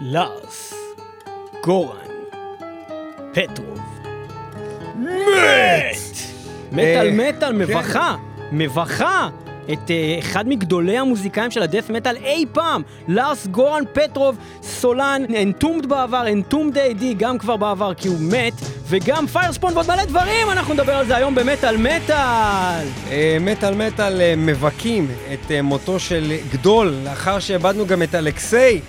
לארס, גורן, פטרוב. מת! מטאל אה, מטאל, מבכה, מבכה. את אה, אחד מגדולי המוזיקאים של הדף מטאל אי פעם, לארס גורן פטרוב, סולן, אנטומד בעבר, אנטומד איי-די, גם כבר בעבר כי הוא מת, וגם פיירספון ועוד מלא דברים, אנחנו נדבר על זה היום במטאל מטאל! מטאל מטאל מבכים את אה, מותו של גדול, לאחר שאיבדנו גם את אלכסיי.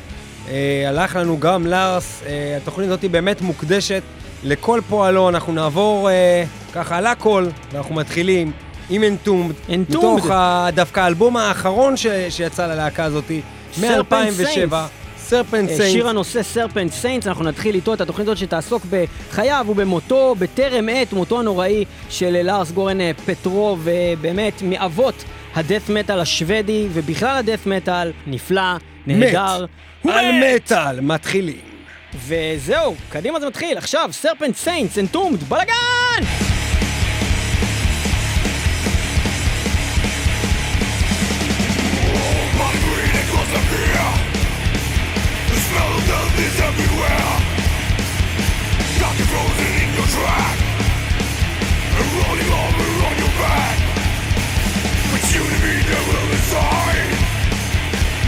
אה, הלך לנו גם לארס, אה, התוכנית הזאת באמת מוקדשת לכל פועלו, אנחנו נעבור אה, ככה על הכל, ואנחנו מתחילים עם Entombed. מתוך דווקא האלבום האחרון ש, שיצא ללהקה הזאת, מ-2007, Serpent Saints. שיר הנושא Serpent Saints, אנחנו נתחיל איתו את התוכנית הזאת שתעסוק בחייו ובמותו, בטרם עת, מותו הנוראי של לארס גורן אה, פטרוב, אה, באמת מאבות הדף מטאל השוודי, ובכלל הדף מטאל, נפלא, נהדר. על מטאל, מתחילים. וזהו, קדימה זה מתחיל, עכשיו, סרפנט סיינטס אנטומד, בלאגן! Frozen in your track And rolling over on your back But you to me never inside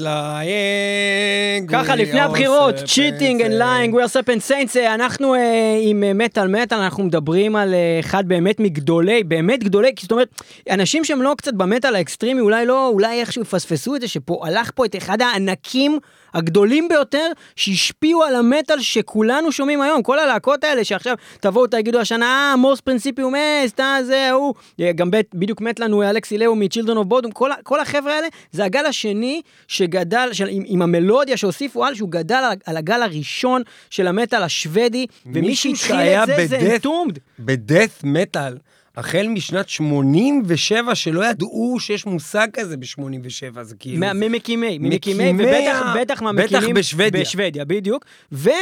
lying. ככה we לפני are הבחירות, cheating and lying, we are serpent saints, אה, אנחנו אה, עם מטאל מטאל, אנחנו מדברים על אה, אחד באמת מגדולי, באמת גדולי, זאת אומרת, אנשים שהם לא קצת במטאל האקסטרימי, אולי לא, אולי איכשהו יפספסו את זה, שפה הלך פה את אחד הענקים הגדולים ביותר שהשפיעו על המטאל שכולנו שומעים היום, כל הלהקות האלה שעכשיו תבואו תגידו השנה, אה, מורס פרינסיפיום אס, אתה זה, ההוא, אה, גם בדיוק מת לנו אלכסי לאו מ-Children of ה- כל החבר'ה האלה, זה הגל השני שגדל, של, עם, עם המלודיה שהוסיפו על, שהוא גדל על, על הגל הראשון של המטאל השוודי, ומי שהתחיל את זה זה בדף- אנטומד. בדף מטאל, החל משנת 87, שלא ידעו שיש מושג כזה ב-87, זה כאילו... מה- ממקימי, ממקימי, מקימי ובטח בטח מהמקימים. בטח בשוודיה. בשוודיה, בדיוק. ו, אה,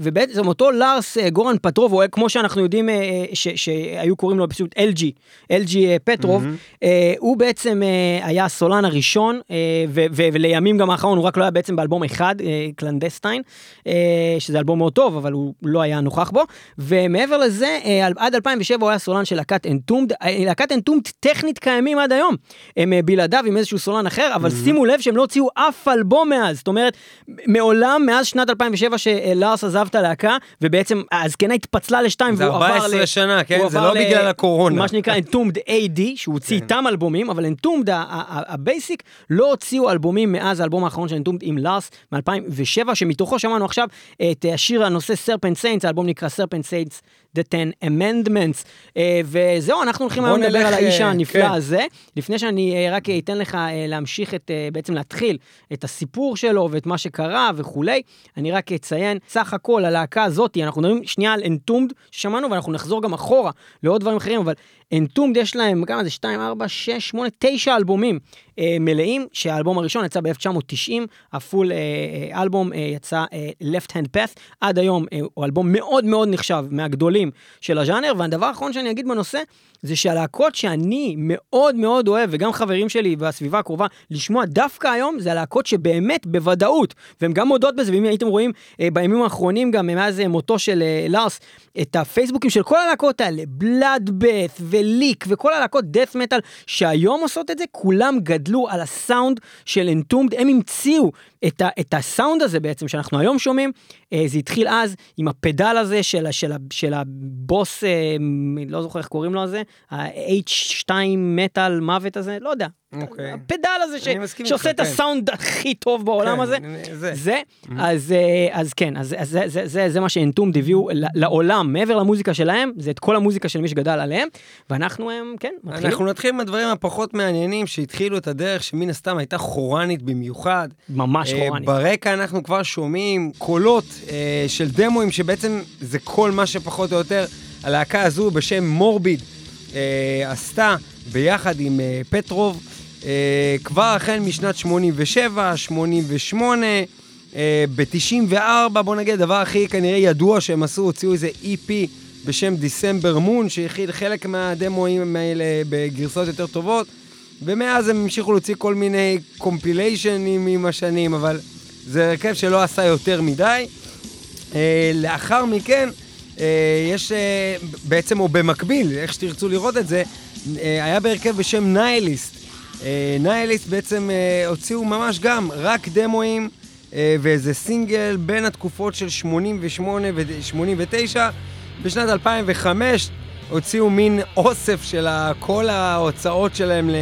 ובעצם אותו לארס אה, גורן פטרוב, או כמו שאנחנו יודעים אה, אה, ש, שהיו קוראים לו פשוט LG, LG אה, פטרוב, אה, הוא בעצם אה, היה הסולן הראשון, אה, ו, ו, ולימים גם האחרון, הוא רק לא היה בעצם באלבום אחד, אה, Clandestine, אה, שזה אלבום מאוד טוב, אבל הוא לא היה נוכח בו. ומעבר לזה, אה, עד 2007 הוא היה סולן של להקת Entombed, אה, להקת Entombed טכנית קיימים עד היום. הם אה, בלעדיו עם איזשהו סולן אחר, אבל שימו לב שהם לא הוציאו אף אלבום מאז. זאת אומרת, מעולם, מאז שנת 2007 שלארס עזב את הלהקה, ובעצם הלהקה התפצלה לשתיים, זה והוא עבר 14 שנה, כן? זה לא בגלל הקורונה. מה שנקרא Entombed AD, שהוא הוציא כן. איתם אלבומים, אבל Entombed ה basic לא הוציאו אלבומים מאז האלבום האחרון של Entombed עם לארס מ-2007, שמתוכו שמענו עכשיו את אה, השיר הנושא Serpent Saints, האלבום נקרא Serpent Saints. The 10 Amendments, אה, וזהו, אנחנו הולכים היום לדבר על האיש אה, הנפלא כן. הזה. לפני שאני אה, רק אתן לך אה, להמשיך את, אה, בעצם להתחיל את הסיפור שלו ואת מה שקרה וכולי, אני רק אציין, סך הכל הלהקה הזאת, אנחנו מדברים שנייה על אנטומד ששמענו, ואנחנו נחזור גם אחורה לעוד דברים אחרים, אבל אנטומד יש להם, כמה זה? 2, 4, 6, 8, 9 אלבומים אה, מלאים, שהאלבום הראשון יצא ב-1990, הפול אה, אה, אלבום אה, יצא אה, Left Hand Path, עד היום אה, הוא אלבום מאוד מאוד נחשב, מהגדולים של הז'אנר, והדבר האחרון שאני אגיד בנושא, זה שהלהקות שאני מאוד מאוד אוהב, וגם חברים שלי והסביבה הקרובה, לשמוע דווקא היום, זה הלהקות שבאמת, בוודאות, והן גם מודות בזה, ואם הייתם רואים אה, בימים האחרונים, גם מאז אה, מותו של אה, לארס, את הפייסבוקים של כל הלהקות האלה, בלאדבeth וליק וכל הלהקות דאט מטאל שהיום עושות את זה, כולם גדלו על הסאונד של אנטומד, הם המציאו את, ה, את הסאונד הזה בעצם שאנחנו היום שומעים, אה, זה התחיל אז עם הפדל הזה של, של, של הבוס, אה, לא זוכר איך קוראים לו הזה, ה-H2 מטאל מוות הזה, לא יודע. אוקיי. הפדל הזה ש, שעושה את כן. הסאונד הכי טוב בעולם כן, הזה. זה. זה, אז, אה, אז כן, אז, אז זה, זה, זה, זה מה שאנטומד הביאו לעולם, מעבר למוזיקה שלהם, זה את כל המוזיקה של מי שגדל עליהם, ואנחנו, הם, כן, מתחילים. אנחנו נתחיל עם הדברים הפחות מעניינים שהתחילו את הדרך, שמן הסתם הייתה חורנית במיוחד. ממש אה, חורני. ברקע אנחנו כבר שומעים קולות אה, של דמוים, שבעצם זה כל מה שפחות או יותר הלהקה הזו בשם מורביד אה, עשתה ביחד עם פטרוב, כבר החל משנת 87, 88, אה, ב-94, בוא נגיד, הדבר הכי כנראה ידוע שהם עשו, הוציאו איזה EP בשם דיסמבר מון, שהכיל חלק מהדמוים האלה בגרסאות יותר טובות. ומאז הם המשיכו להוציא כל מיני קומפיליישנים עם השנים, אבל זה הרכב שלא עשה יותר מדי. אה, לאחר מכן, אה, יש אה, בעצם, או במקביל, איך שתרצו לראות את זה, היה בהרכב בשם נייליסט. נייליסט בעצם הוציאו ממש גם רק דמואים אה, ואיזה סינגל בין התקופות של 88 ו-89. בשנת 2005 הוציאו מין אוסף של כל ההוצאות שלהם ל...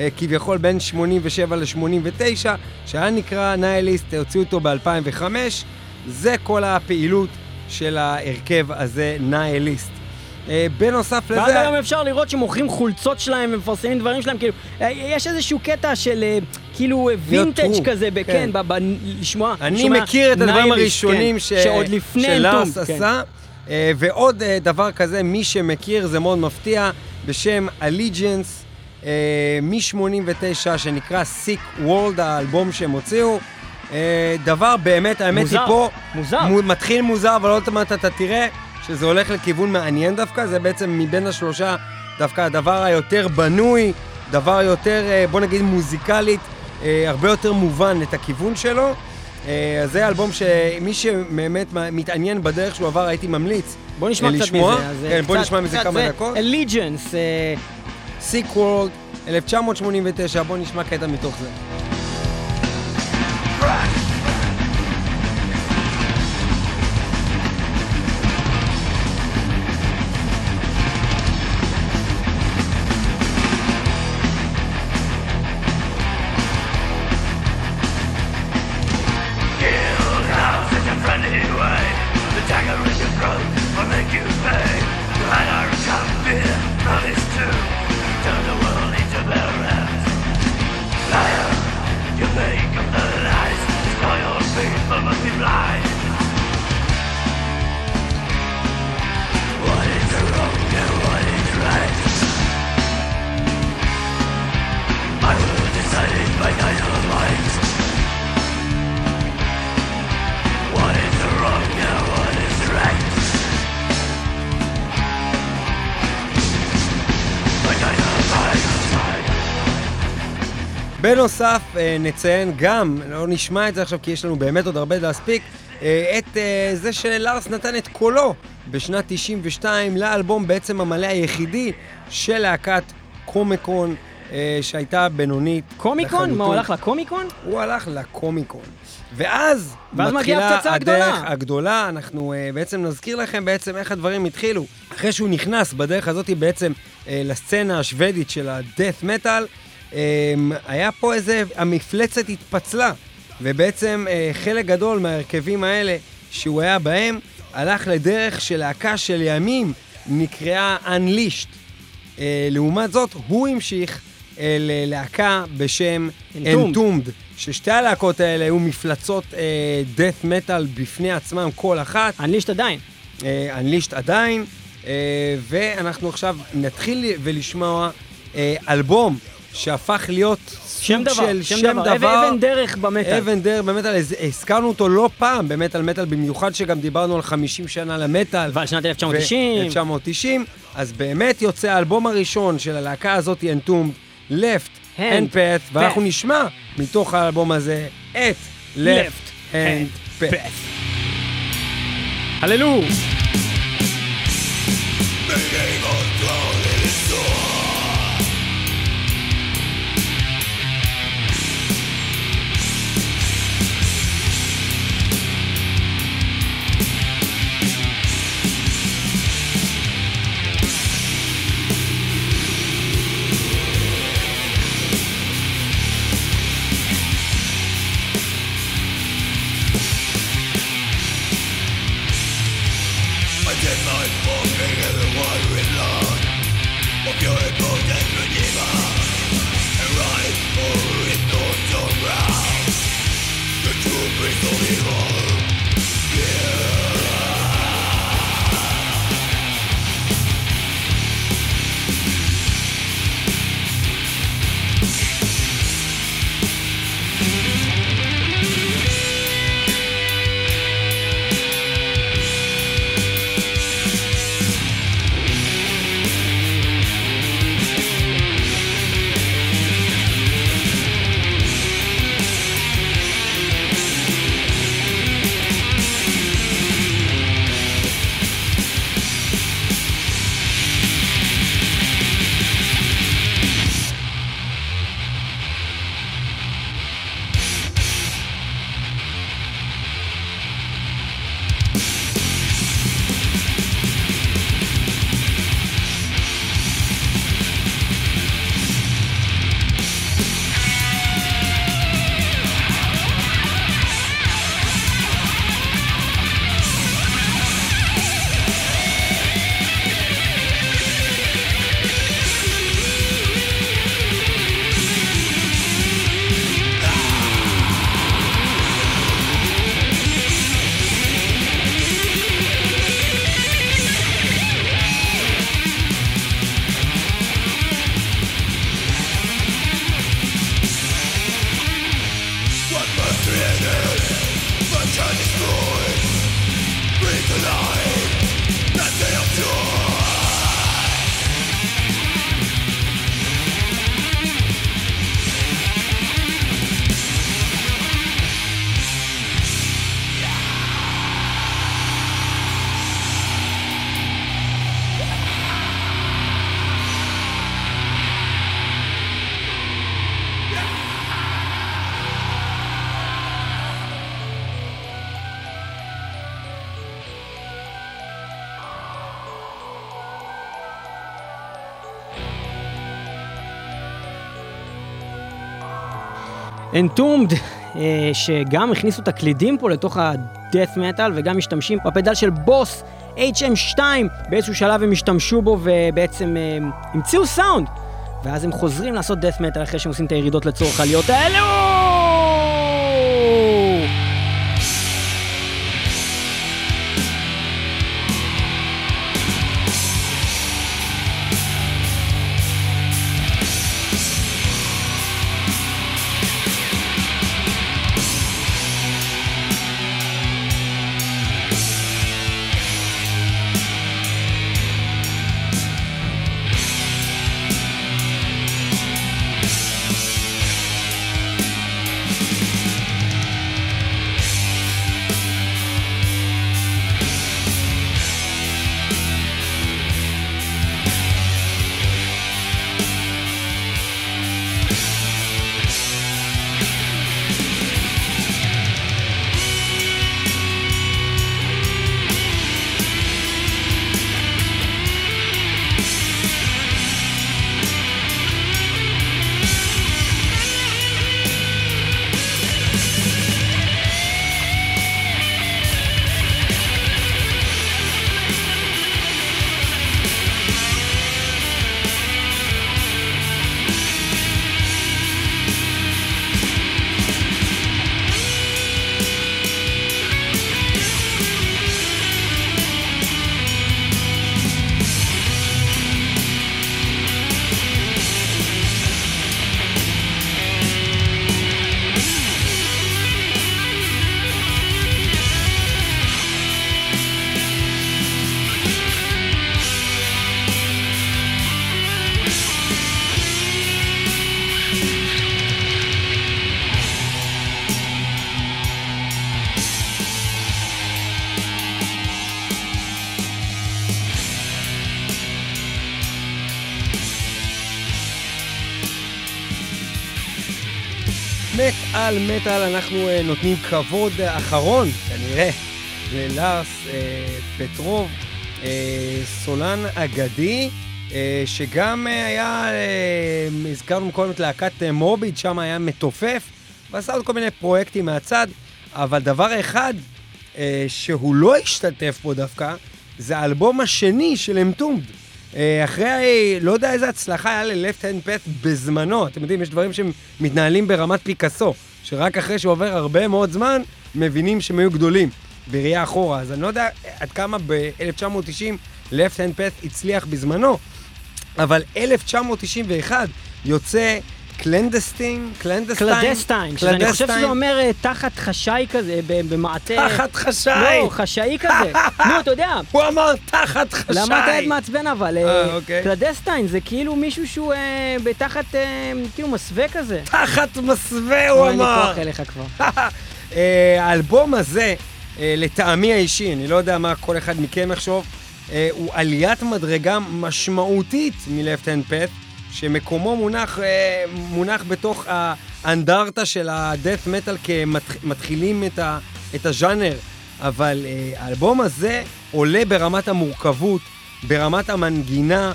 אה, כביכול בין 87 ל-89, שהיה נקרא נייליסט, הוציאו אותו ב-2005. זה כל הפעילות של ההרכב הזה, נייליסט. אה, בנוסף ועד לזה... היום אפשר לראות שמוכרים חולצות שלהם ומפרסמים דברים שלהם, כאילו, אה, יש איזשהו קטע של כאילו וינטג' כזה, כן. כן, ב- ב- לשמוע, אני מכיר את הדברים הראשונים כן, ש... שעוד לפני שלארס אנטום, כן. עשה, אה, ועוד דבר כזה, מי שמכיר, זה מאוד מפתיע, בשם Allegiance מ-89, שנקרא Sick World, האלבום שהם הוציאו. אה, דבר באמת, האמת מוזר, היא פה, מוזר. מו- מתחיל מוזר, אבל עוד מעט אתה תראה שזה הולך לכיוון מעניין דווקא, זה בעצם מבין השלושה דווקא הדבר היותר בנוי, דבר יותר, אה, בוא נגיד מוזיקלית, אה, הרבה יותר מובן את הכיוון שלו. אה, אז זה אלבום שמי שבאמת מתעניין בדרך שהוא עבר, הייתי ממליץ בוא נשמע אה, קצת לשמוע. מזה. אז, אה, כן, בוא קצת- נשמע מזה כמה. דקות. Allegiance, אה, Sick World, 1989, בואו נשמע קטע מתוך זה. בנוסף, אה, נציין גם, לא נשמע את זה עכשיו כי יש לנו באמת עוד הרבה להספיק, אה, את אה, זה שלארס נתן את קולו בשנת 92 לאלבום בעצם המלא היחידי של להקת קומיקון שהייתה בינונית. קומיקון? מה, הוא הלך לקומיקון? הוא הלך לקומיקון. ואז, ואז מתחילה הדרך הגדולה. הגדולה, אנחנו uh, בעצם נזכיר לכם בעצם איך הדברים התחילו. אחרי שהוא נכנס בדרך הזאת בעצם uh, לסצנה השוודית של metal, אמ, היה פה איזה, המפלצת התפצלה, ובעצם אה, חלק גדול מההרכבים האלה שהוא היה בהם, הלך לדרך של להקה של ימים נקראה Unleashed. אה, לעומת זאת, הוא המשיך אה, ללהקה בשם Entombed, ששתי הלהקות האלה היו מפלצות death metal בפני עצמם כל אחת. Unleashed עדיין. Unleashed עדיין, ואנחנו עכשיו נתחיל ולשמוע אלבום שהפך להיות שם דבר, של שם, שם דבר, דבר, אבן דרך במטאל. אבן דרך במטאל, הזכרנו אותו לא פעם במטאל מטאל, במיוחד שגם דיברנו על 50 שנה למטאל. ועל שנת 1990. 1990, אז באמת יוצא האלבום הראשון של הלהקה הזאת, אנטום, Left Hand Path, ואנחנו נשמע מתוך האלבום הזה את Left Hand Path. הללו! אנטומד, שגם הכניסו את הקלידים פה לתוך ה-death metal וגם משתמשים בפדל של בוס HM2, באיזשהו שלב הם השתמשו בו ובעצם אה, המציאו סאונד. ואז הם חוזרים לעשות death metal אחרי שהם עושים את הירידות לצורך העליות האלו! מטאל אנחנו uh, נותנים כבוד אחרון, כנראה, ללארס uh, פטרוב, uh, סולן אגדי, uh, שגם uh, היה, הזכרנו קודם את להקת מורביד, שם היה מתופף, ועשה עוד כל מיני פרויקטים מהצד, אבל דבר אחד שהוא לא השתתף פה דווקא, זה האלבום השני של אמטומד. אחרי, לא יודע איזה הצלחה היה ל-Left Hand Path בזמנו. אתם יודעים, יש דברים שמתנהלים ברמת פיקאסו. שרק אחרי שעובר הרבה מאוד זמן, מבינים שהם היו גדולים, בראייה אחורה. אז אני לא יודע עד כמה ב-1990 Left Hand Path הצליח בזמנו, אבל 1991 יוצא Clandestine, Clandestine. Clandestine, שאני חושב שזה אומר אה, תחת חשאי כזה, במעטה... תחת חשאי. לא, חשאי כזה. נו, אתה יודע. הוא אמר תחת חשאי. למה אתה עד מעצבן אבל? אה, אוקיי. Clandestine זה כאילו מישהו שהוא אה, בתחת, כאילו מסווה כזה. תחת מסווה, הוא אמר. אין לי כוח אליך כבר. האלבום הזה, לטעמי האישי, אני לא יודע מה כל אחד מכם יחשוב, הוא עליית מדרגה משמעותית מ-Left Hand Path. שמקומו מונח, אה, מונח בתוך האנדרטה של הדף מטאל כמתחילים את, ה, את הז'אנר, אבל אה, האלבום הזה עולה ברמת המורכבות, ברמת המנגינה,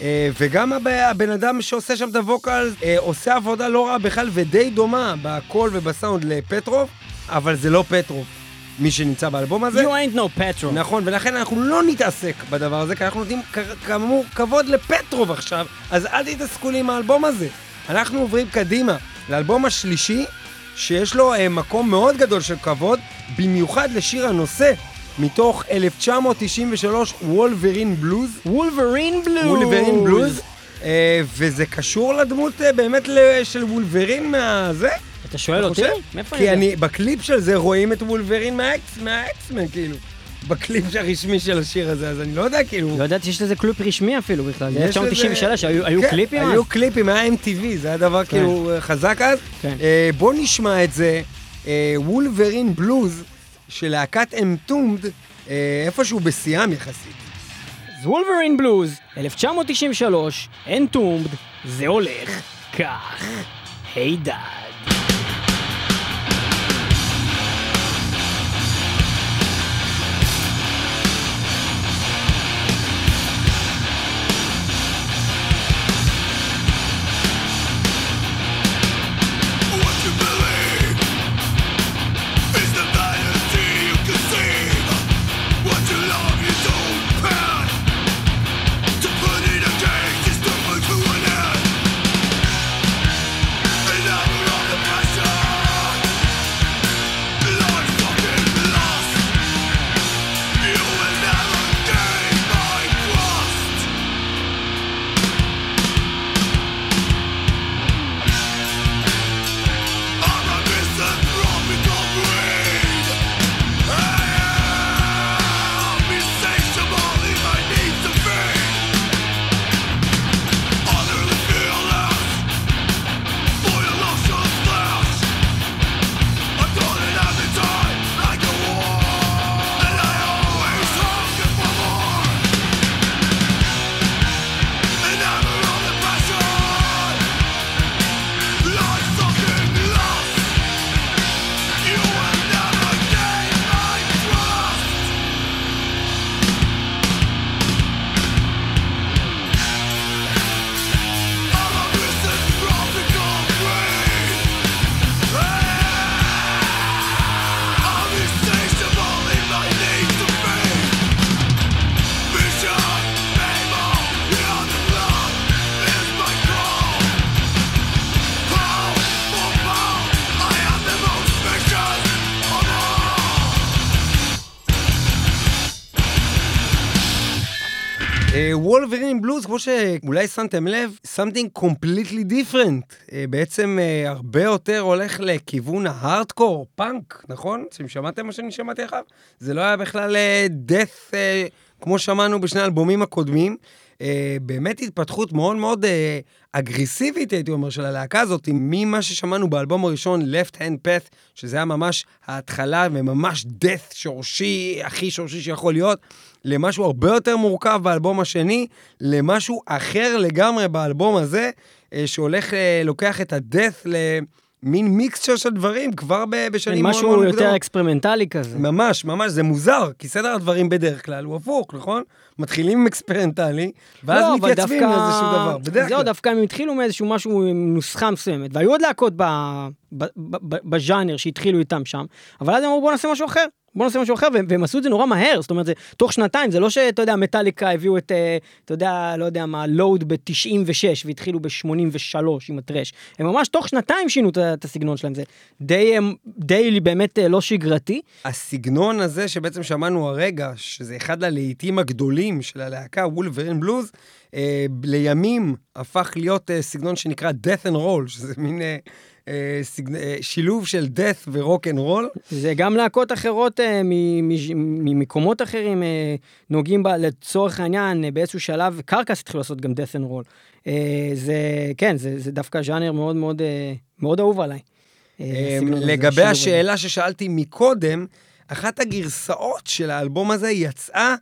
אה, וגם הבן אדם שעושה שם את הווקל עושה עבודה לא רעה בכלל ודי דומה בקול ובסאונד לפטרוב, אבל זה לא פטרוב. מי שנמצא באלבום הזה. You ain't no פטרוב. נכון, ולכן אנחנו לא נתעסק בדבר הזה, כי אנחנו נותנים כאמור כבוד לפטרוב עכשיו, אז אל תתעסקו לי עם האלבום הזה. אנחנו עוברים קדימה לאלבום השלישי, שיש לו אה, מקום מאוד גדול של כבוד, במיוחד לשיר הנושא. מתוך 1993, Wolverine Blues. Wolverine Blues. Wolverine Blues. וזה קשור לדמות אה, באמת של וולברין מהזה. אתה שואל אותי? מאיפה אני? כי אני, בקליפ של זה רואים את וולברין מה X-Men, כאילו. בקליפ הרשמי של השיר הזה, אז אני לא יודע, כאילו... לא ידעתי שיש לזה קליפ רשמי אפילו בכלל. 1993, היו כן, קליפים אז? היו קליפים, היה MTV, זה היה דבר כן. כאילו חזק אז. כן. אה, בוא נשמע את זה, וולברין בלוז, של להקת אמטומד, אה, איפשהו בשיאם יחסית. אז וולברין בלוז, 1993, אמטומד, זה הולך כך. היי דאד. בלוז, כמו שאולי שמתם לב, something completely different. Uh, בעצם uh, הרבה יותר הולך לכיוון ההארדקור, פאנק, נכון? אתם שמעתם מה שאני שמעתי עכשיו? זה לא היה בכלל uh, death, כמו שמענו בשני האלבומים הקודמים. Uh, באמת התפתחות מאוד מאוד uh, אגרסיבית, הייתי אומר, של הלהקה הזאת, ממה ששמענו באלבום הראשון, Left Hand Path, שזה היה ממש ההתחלה וממש death שורשי, הכי שורשי שיכול להיות. למשהו הרבה יותר מורכב באלבום השני, למשהו אחר לגמרי באלבום הזה, אה, שהולך, אה, לוקח את ה death למין mixture של דברים כבר בשנים מאוד מאוד מוקדמות. משהו יותר אקספרימנטלי כזה. ממש, ממש, זה מוזר, כי סדר הדברים בדרך כלל הוא הפוך, נכון? מתחילים עם אקספרימנטלי, ואז לא, מתייצבים דווקא... לאיזשהו דבר, בדרך כלל. זהו, דווקא הם התחילו מאיזשהו משהו עם נוסחה מסוימת, והיו עוד להקות בז'אנר שהתחילו איתם שם, אבל אז הם אמרו בוא נעשה משהו אחר. בוא נעשה משהו אחר, והם עשו את זה נורא מהר, זאת אומרת, זה תוך שנתיים, זה לא שאתה יודע, מטאליקה הביאו את, אה, אתה יודע, לא יודע מה, לואוד ב-96 והתחילו ב-83 עם הטרש. הם ממש תוך שנתיים שינו את הסגנון שלהם, זה די, די באמת אה, לא שגרתי. הסגנון הזה שבעצם שמענו הרגע, שזה אחד הלהיטים הגדולים של הלהקה, וולברין בלוז, אה, לימים הפך להיות אה, סגנון שנקרא death and roll, שזה מין... אה, אה, שילוב של death ו rock and roll. זה גם להקות אחרות אה, ממקומות אחרים נוגעים בה, לצורך העניין, באיזשהו שלב, Carcass התחילו לעשות גם death and roll. זה, כן, זה, זה דווקא ז'אנר מאוד מאוד, מאוד אהוב עליי. לגבי השאלה ששאלתי מקודם, אחת הגרסאות של האלבום הזה יצאה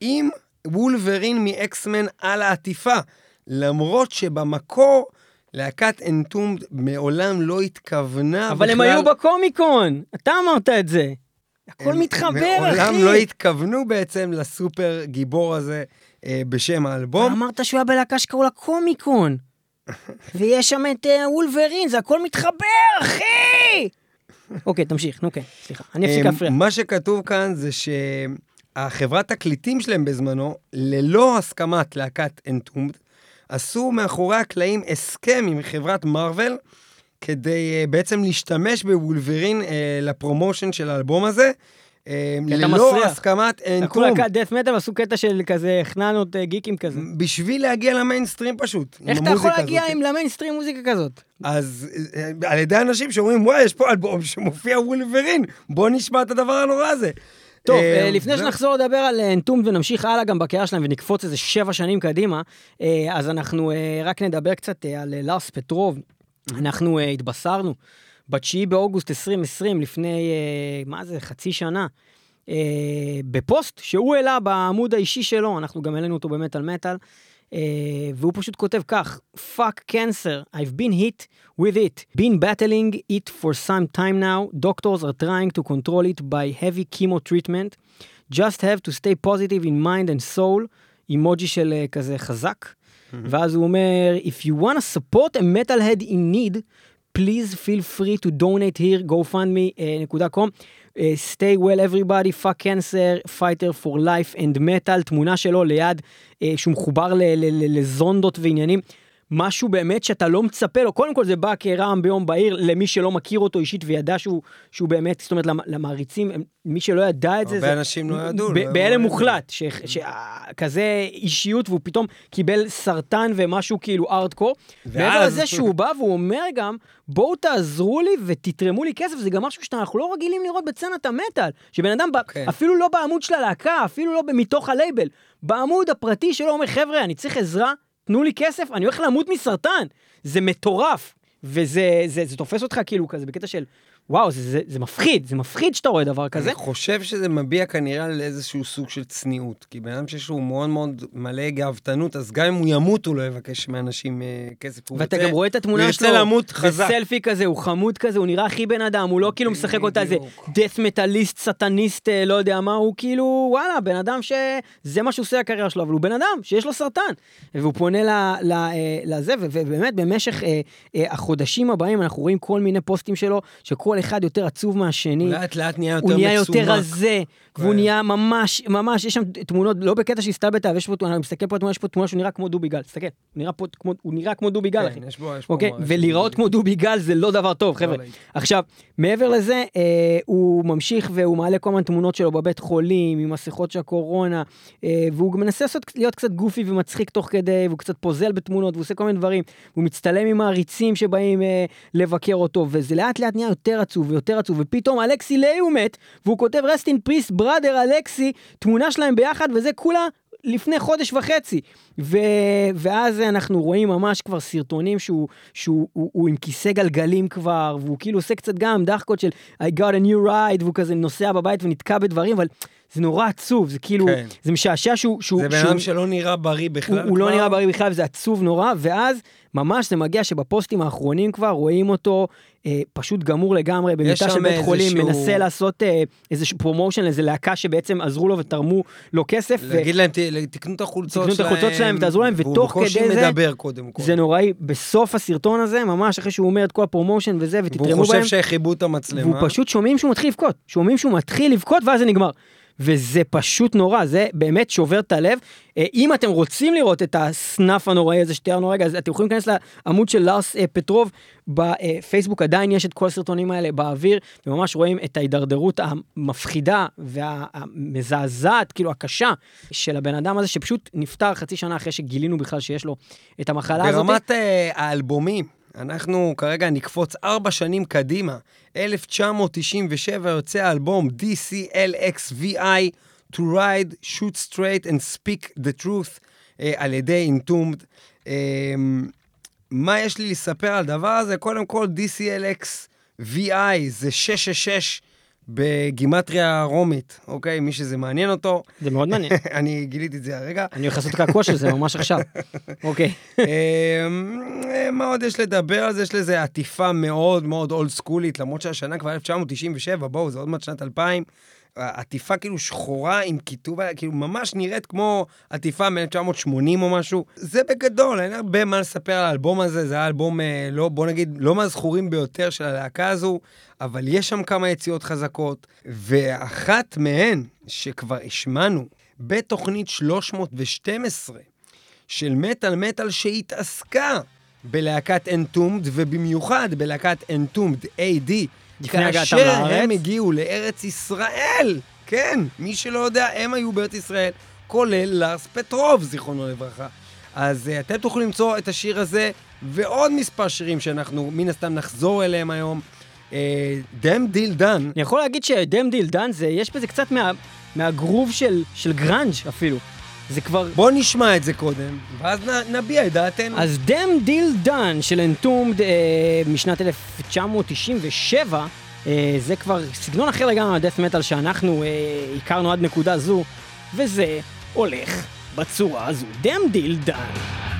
עם וולברין מ X-Men על העטיפה, למרות שבמקור להקת אנטומד מעולם לא התכוונה אבל בכלל... אבל הם היו בקומיקון, אתה אמרת את זה. הכל מתחבר, אחי. מעולם לא התכוונו בעצם לסופר גיבור הזה אה, בשם האלבום. אמרת שהוא היה בלהקה שקראו לה קומיקון. ויש שם את אה, וולברין, זה הכל מתחבר, אחי! אוקיי, תמשיך, נו כן, סליחה, אני אפסיק אה, להפריע. מה שכתוב כאן זה שהחברת תקליטים שלהם בזמנו, ללא הסכמת להקת אנטומד, עשו מאחורי הקלעים הסכם עם חברת מארוול, כדי uh, בעצם להשתמש בוולברין uh, לפרומושן של האלבום הזה. Uh, ללא מסריח. הסכמת אין תום. לקחו להקת דף מטאל ועשו קטע של כזה חננות גיקים כזה. בשביל להגיע למיינסטרים פשוט. איך אתה יכול להגיע. עם למיינסטרים מוזיקה כזאת? אז על ידי אנשים שאומרים, וואי, יש פה אלבום שמופיע וולברין, בוא נשמע את הדבר הנורא הזה. טוב, אה, אה, לפני שנחזור לדבר על אנטום ונמשיך הלאה גם בקריאה שלהם ונקפוץ איזה שבע שנים קדימה, אה, אז אנחנו רק נדבר קצת על לארס פטרוב. אנחנו התבשרנו ב-9 באוגוסט 2020, לפני, מה זה, חצי שנה, בפוסט שהוא העלה בעמוד האישי שלו, אנחנו גם העלינו אותו במטאל מטאל. Uh, והוא פשוט כותב כך, fuck cancer, I've been hit with it, been battling it for some time now, doctors are trying to control it by heavy chemo treatment, just have to stay positive in mind and soul, אימוג'י של uh, כזה חזק, mm-hmm. ואז הוא אומר, if you want to support a metalhead in need, please feel free to donate here, gofundme.com. Uh, uh, stay well everybody, fuck cancer, fighter for life and metal, תמונה שלו ליד, uh, שהוא מחובר לזונדות ועניינים. משהו באמת שאתה לא מצפה לו, קודם כל זה בא כרעם ביום בהיר למי שלא מכיר אותו אישית וידע שהוא, שהוא באמת, זאת אומרת למעריצים, מי שלא ידע את זה, הרבה אנשים לא ידעו. לא בהלם מוחלט, שכזה אישיות והוא פתאום קיבל סרטן ומשהו כאילו ארדקור. מעבר לזה שהוא בא והוא אומר גם, בואו תעזרו לי ותתרמו לי כסף, זה גם משהו שאנחנו לא רגילים לראות בצנת המטאל. שבן אדם, okay. כן. אפילו לא בעמוד של הלהקה, אפילו לא מתוך הלייבל, בעמוד הפרטי שלו אומר, חבר'ה, אני צריך עזרה, תנו לי כסף, אני הולך למות מסרטן. זה מטורף. וזה זה, זה תופס אותך כאילו כזה בקטע של וואו, זה, זה, זה מפחיד, זה מפחיד שאתה רואה דבר כזה. אני חושב שזה מביע כנראה על איזשהו סוג של צניעות. כי בן אדם שיש לו מאוד מאוד מלא גאוותנות, אז גם אם הוא ימות, הוא לא יבקש מאנשים אה, כסף. ואתה גם רואה את התמונה שלו, הוא למות חזק. בסלפי כזה, הוא חמוד כזה, הוא נראה הכי בן אדם, הוא לא כאילו משחק אותה איזה death מטאליסט, סטניסט, אה, לא יודע מה, הוא כאילו, וואלה, בן אדם שזה מה שהוא עושה הקריירה שלו, אבל הוא בן אדם שיש לו סרטן. והוא פונה ל, ל, אה, לזה, ובאמת במשך אה, אה, החודשים הבאים אנחנו רואים כל מיני פוסטים שלו, שכל כל אחד יותר עצוב מהשני. לאט לאט נהיה יותר מצומק. הוא נהיה יותר רזה, והוא נהיה ממש, ממש, יש שם תמונות, לא בקטע שהסתלבט, אבל יש פה, אני מסתכל פה על תמונה, יש פה תמונה שהוא נראה כמו דובי גל, תסתכל, הוא נראה פה כמו, הוא נראה כמו דובי גל, אחי. כן, יש בו, יש. אוקיי? ולהיראות כמו דובי גל זה לא דבר טוב, חבר'ה. עכשיו, מעבר לזה, אה, הוא ממשיך והוא מעלה כל מיני תמונות שלו בבית חולים, עם מסכות של הקורונה, אה, והוא מנסה לעשות, להיות קצת גופי ומצחיק תוך כדי, והוא קצת פוזל בתמונות, והוא עושה כל מיני דברים, הוא מצטלם עם מעריצים שבאים אה, לבקר אותו, וזה לאט לאט נהיה יותר עצוב ויותר עצוב, ופתאום אלכסי ליי הוא מת, והוא כותב בראדר אלכסי, תמונה שלהם ביחד, וזה כולה לפני חודש וחצי. ו... ואז אנחנו רואים ממש כבר סרטונים שהוא, שהוא הוא, הוא עם כיסא גלגלים כבר, והוא כאילו עושה קצת גם דחקות של I got a new ride, והוא כזה נוסע בבית ונתקע בדברים, אבל זה נורא עצוב, זה כאילו, כן. זה משעשע שהוא... שהוא זה בן אדם שלא נראה בריא בכלל. הוא, הוא לא נראה בריא בכלל, וזה עצוב נורא, ואז ממש זה מגיע שבפוסטים האחרונים כבר רואים אותו אה, פשוט גמור לגמרי במיטה של בית חולים, שהוא... מנסה לעשות אה, איזה promotion לאיזה להקה שבעצם עזרו לו ותרמו לו כסף. להגיד ו... להם, תקנו את החולצות שלהם. תקנו את החולצות שלהם ותעזרו להם, ותוך כדי זה... והוא בקושי מדבר קודם כל. זה נוראי, בסוף הסרטון הזה, ממש אחרי שהוא אומר את כל ה promotion וזה, ותתרמו בהם. והוא חושב שהכיבו את המצלמה. והוא פשוט שומעים שהוא מתחיל לבכות. שומעים שהוא מתחיל לבכות ואז זה נגמר. וזה פשוט נורא, זה באמת שובר את הלב. אה, אם אתם רוצים לראות את הסנאפ הנוראי הזה שתיארנו רגע, אז אתם יכולים להיכנס לעמוד של לארס אה, פטרוב בפייסבוק, עדיין יש את כל הסרטונים האלה באוויר, וממש רואים את ההידרדרות המפחידה והמזעזעת, כאילו הקשה, של הבן אדם הזה, שפשוט נפטר חצי שנה אחרי שגילינו בכלל שיש לו את המחלה הזאת. ברמת אה, האלבומים. אנחנו כרגע נקפוץ ארבע שנים קדימה. 1997 יוצא האלבום DCLXVI To Ride, Shoot Straight and Speak the Truth uh, על ידי Entombed. Uh, מה יש לי לספר על הדבר הזה? קודם כל, DCLXVI זה 666 בגימטריה רומית, אוקיי? מי שזה מעניין אותו. זה מאוד מעניין. אני גיליתי את זה הרגע. אני הולך לעשות קעקוע של זה ממש עכשיו. אוקיי. אמ, מה עוד יש לדבר על זה? יש לזה עטיפה מאוד מאוד אולד סקולית, למרות שהשנה כבר 1997, בואו, זה עוד מעט שנת 2000. עטיפה כאילו שחורה עם כיתוב, כאילו ממש נראית כמו עטיפה מ-1980 או משהו. זה בגדול, אין הרבה מה לספר על האלבום הזה, זה היה אלבום, אה, לא, בוא נגיד, לא מהזכורים ביותר של הלהקה הזו, אבל יש שם כמה יציאות חזקות, ואחת מהן, שכבר השמענו, בתוכנית 312 של מטאל מטאל שהתעסקה בלהקת Entombed, ובמיוחד בלהקת Entombed AD, לפני הגעתם לארץ. כאשר הם הגיעו לארץ ישראל, כן, מי שלא יודע, הם היו בארץ ישראל, כולל לארס פטרוב, זיכרונו לברכה. אז אה, אתם תוכלו למצוא את השיר הזה ועוד מספר שירים שאנחנו מן הסתם נחזור אליהם היום. Damn Deal Done. אני יכול להגיד ש Damn Deal Done, יש בזה קצת מה, מהגרוב של, של גראנג' אפילו. זה כבר... בוא נשמע את זה קודם, ואז נ, נביע את דעתנו. אז Damn Deal Done של Entombed אה, משנת 1997, אה, זה כבר סגנון אחר לגמרי מה death metal שאנחנו אה, הכרנו עד נקודה זו, וזה הולך בצורה הזו. Damn Deal Done.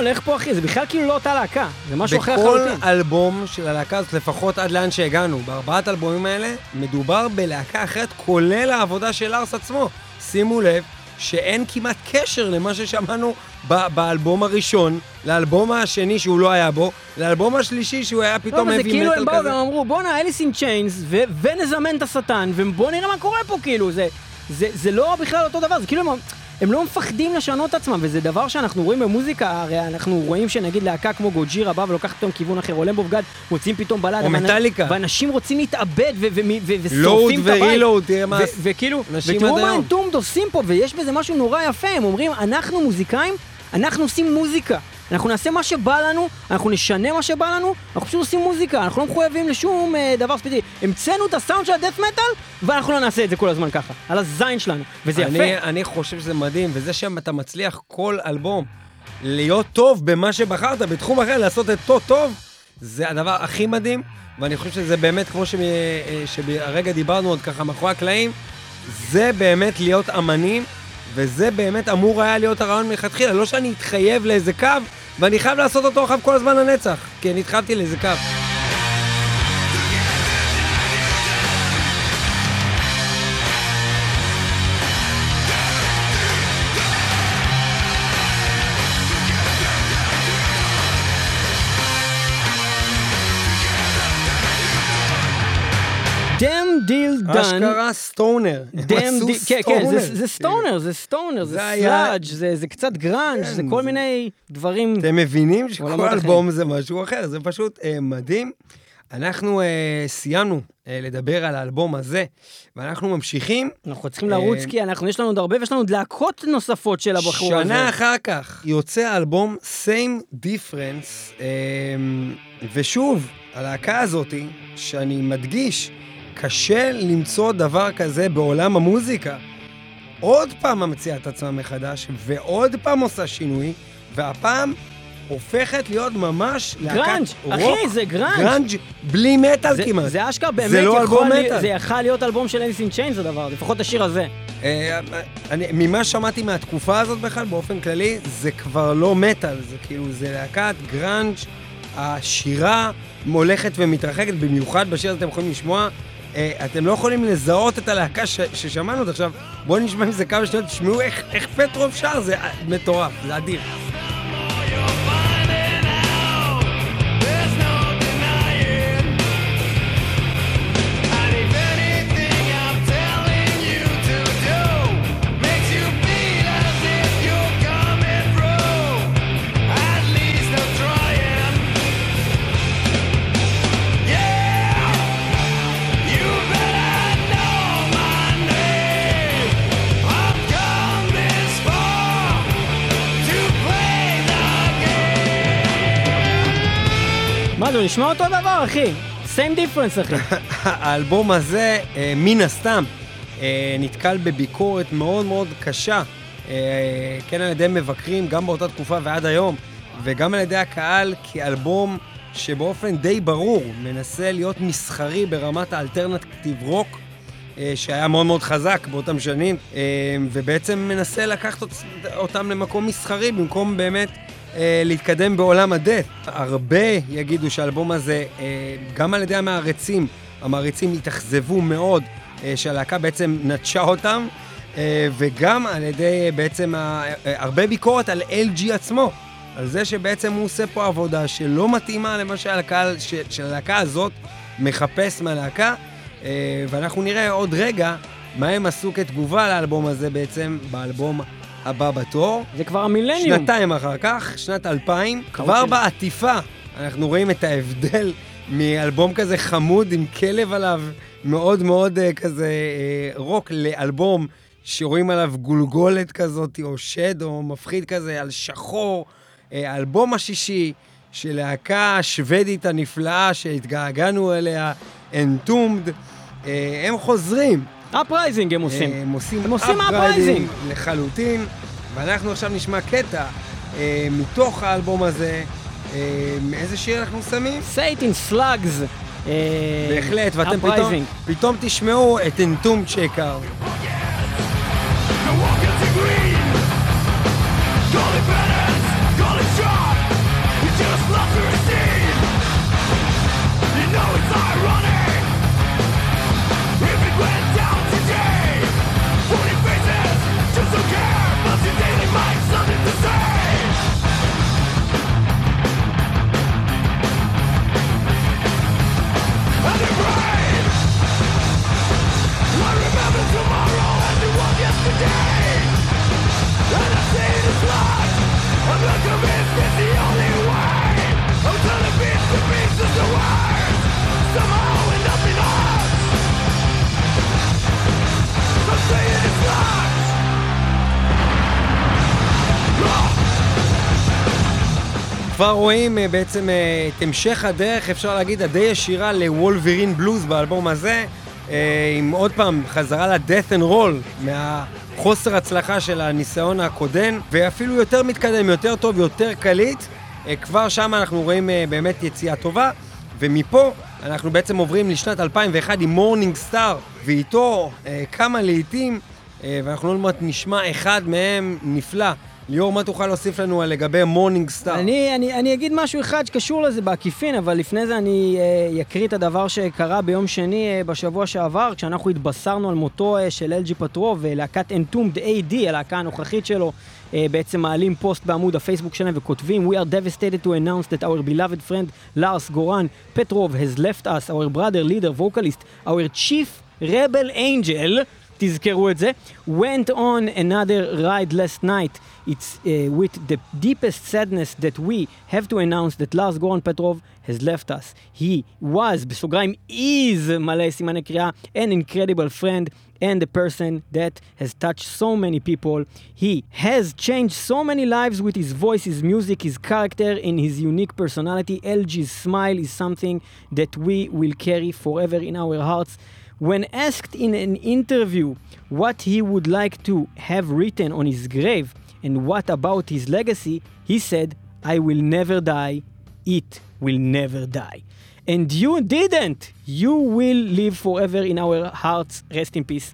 הולך פה, אחי? זה בכלל כאילו לא אותה להקה, זה משהו אחר לחלוטין. בכל אלבום של הלהקה הזאת, לפחות עד לאן שהגענו, בארבעת האלבומים האלה, מדובר בלהקה אחרת, כולל העבודה של ארס עצמו. שימו לב שאין כמעט קשר למה ששמענו באלבום הראשון, לאלבום השני שהוא לא היה בו, לאלבום השלישי שהוא היה פתאום מביא מטאל כזה. לא, זה כאילו הם באו ואמרו, בואנה, אליס אין צ'יינס, ונזמן את השטן, ובואו נראה מה קורה פה, כאילו, זה... זה, זה לא בכלל אותו דבר, זה כאילו הם, הם לא מפחדים לשנות עצמם, וזה דבר שאנחנו רואים במוזיקה, הרי אנחנו רואים שנגיד להקה כמו גוג'ירה באה ולוקחת פתאום כיוון אחר, או למבו וגד, מוצאים פתאום בלדה, או מטאליקה. ואנשים רוצים להתאבד לואוד ושורפים את הבית. ורילואוד, תראה מה... וכאילו, ותראו מה. אנטומד עושים פה, ויש בזה משהו נורא יפה, הם אומרים, אנחנו מוזיקאים, אנחנו עושים מוזיקה. אנחנו נעשה מה שבא לנו, אנחנו נשנה מה שבא לנו, אנחנו פשוט עושים מוזיקה, אנחנו לא מחויבים לשום אה, דבר ספציפי. המצאנו את הסאונד של הדף מטאל, ואנחנו לא נעשה את זה כל הזמן ככה, על הזין שלנו, וזה אני, יפה. אני חושב שזה מדהים, וזה שאתה מצליח כל אלבום להיות טוב במה שבחרת, בתחום אחר, לעשות את אותו טוב, זה הדבר הכי מדהים, ואני חושב שזה באמת, כמו ש- אה, שהרגע דיברנו עוד ככה מאחורי הקלעים, זה באמת להיות אמנים, וזה באמת אמור היה להיות הרעיון מלכתחילה, לא שאני אתחייב לאיזה קו, ואני חייב לעשות אותו עכשיו כל הזמן לנצח, כי אני התחייבתי לאיזה קו. Done. אשכרה stoner. הם עשו כן, כן, stoner. זה- stoner, זה stoner, זה sludge, זה קצת גראנג', כן, זה כל זה- מיני דברים. אתם מבינים שכל. אלבום זה משהו אחר, זה פשוט אה, מדהים. אנחנו אה, סיימנו אה, לדבר על האלבום הזה, ואנחנו ממשיכים. אנחנו צריכים לרוץ אה, כי אנחנו, יש לנו עוד הרבה ויש לנו עוד להקות נוספות של הבחור הזה. שנה אחר כך יוצא האלבום Same Difference, אה, ושוב, הלהקה הזאתי, שאני מדגיש, קשה למצוא דבר כזה בעולם המוזיקה. עוד פעם ממציאה את עצמה מחדש, ועוד פעם עושה שינוי, והפעם הופכת להיות ממש להקת גראנג', רוק. אחי, זה גראנג'. גראנג' בלי מטאל זה- כמעט. זה אשכרה באמת זה לא יכול מטאל. זה יכל להיות אלבום של Alice in Chains הדבר, לפחות השיר הזה. אה, אני, ממה שמעתי מהתקופה הזאת בכלל, באופן כללי, זה כבר לא מטאל, זה כאילו, זה להקת גראנג', השירה הולכת ומתרחקת, במיוחד בשיר הזה אתם יכולים לשמוע. אה, אתם לא יכולים לזהות את הלהקה ש, ששמענו אותה עכשיו. בואו נשמע עם זה כמה שניות, תשמעו איך, איך פטרוב שר, זה מטורף, זה אדיר. זה, נשמע אותו דבר, אחי. same difference, אחי. האלבום הזה, אה, מן הסתם, אה, נתקל בביקורת מאוד מאוד קשה, אה, כן על ידי מבקרים, גם באותה תקופה ועד היום, וגם על ידי הקהל, כאלבום שבאופן די ברור מנסה להיות מסחרי ברמת האלטרנטיב רוק. שהיה מאוד מאוד חזק באותם שנים, ובעצם מנסה לקחת אות- אותם למקום מסחרי במקום באמת להתקדם בעולם הדף. הרבה יגידו שהאלבום הזה, אה, גם על ידי המעריצים, המעריצים התאכזבו מאוד אה, שהלהקה בעצם נטשה אותם, אה, וגם על ידי אה, בעצם אה, הרבה ביקורת על LG עצמו. על זה שבעצם הוא עושה פה עבודה שלא מתאימה למה שהקהל ש- של הלהקה הזאת מחפש מהלהקה, אה, ואנחנו נראה עוד רגע מה הם עשו כתגובה לאלבום הזה בעצם, באלבום הבא בתור. זה כבר המילניום. שנתיים אחר כך, שנת 2000, קרוב כבר שלי. בעטיפה אנחנו רואים את ההבדל מאלבום כזה חמוד עם כלב עליו, מאוד מאוד uh, כזה uh, רוק, לאלבום שרואים עליו גולגולת כזאת, או שד, או מפחיד כזה, על שחור. Uh, האלבום השישי של להקה השוודית הנפלאה שהתגעגענו אליה, uh, הם חוזרים. אפרייזינג הם עושים. הם עושים הם עושים uprising. לחלוטין, ואנחנו עכשיו נשמע קטע אה, מתוך האלבום הזה. אה, איזה שיר אנחנו שמים? סייטין סלאגס. אה, בהחלט, ואתם פתאום, Uprising. פתאום תשמעו את צ'קר. The walkers כבר רואים אה, בעצם אה, את המשך הדרך, אפשר להגיד, הדי ישירה ל Wolverine Blues באלבום הזה, אה, עם עוד פעם חזרה ל-death and roll מהחוסר הצלחה של הניסיון הקודם, ואפילו יותר מתקדם, יותר טוב, יותר קליט. כבר שם אנחנו רואים באמת יציאה טובה, ומפה אנחנו בעצם עוברים לשנת 2001 עם Morning Star, ואיתו כמה להיטים, ואנחנו עוד מעט נשמע אחד מהם נפלא. ליאור, מה תוכל להוסיף לנו לגבי Morning Star? אני, אני, אני אגיד משהו אחד שקשור לזה בעקיפין, אבל לפני זה אני אה, אקריא את הדבר שקרה ביום שני אה, בשבוע שעבר, כשאנחנו התבשרנו על מותו אה, של LG פטרוב, אה, להקת Entombed AD, הלהקה הנוכחית שלו, אה, בעצם מעלים פוסט בעמוד הפייסבוק שלהם וכותבים We are devastated to announce that our beloved friend Lars Goran Petrov has left us, our brother, leader, vocalist, our chief rebel angel, תזכרו את זה, went on another ride last night. It's uh, with the deepest sadness that we have to announce that Lars Goran Petrov has left us. He was, בסוגריים, is, מלא סימני קריאה, an incredible friend and a person that has touched so many people. He has changed so many lives with his voice, his music, his character, and his unique personality. LG's smile is something that we will carry forever in our hearts. When asked in an interview what he would like to have written on his grave and what about his legacy, he said, I will never die, it will never die. And you didn't! You will live forever in our hearts, rest in peace.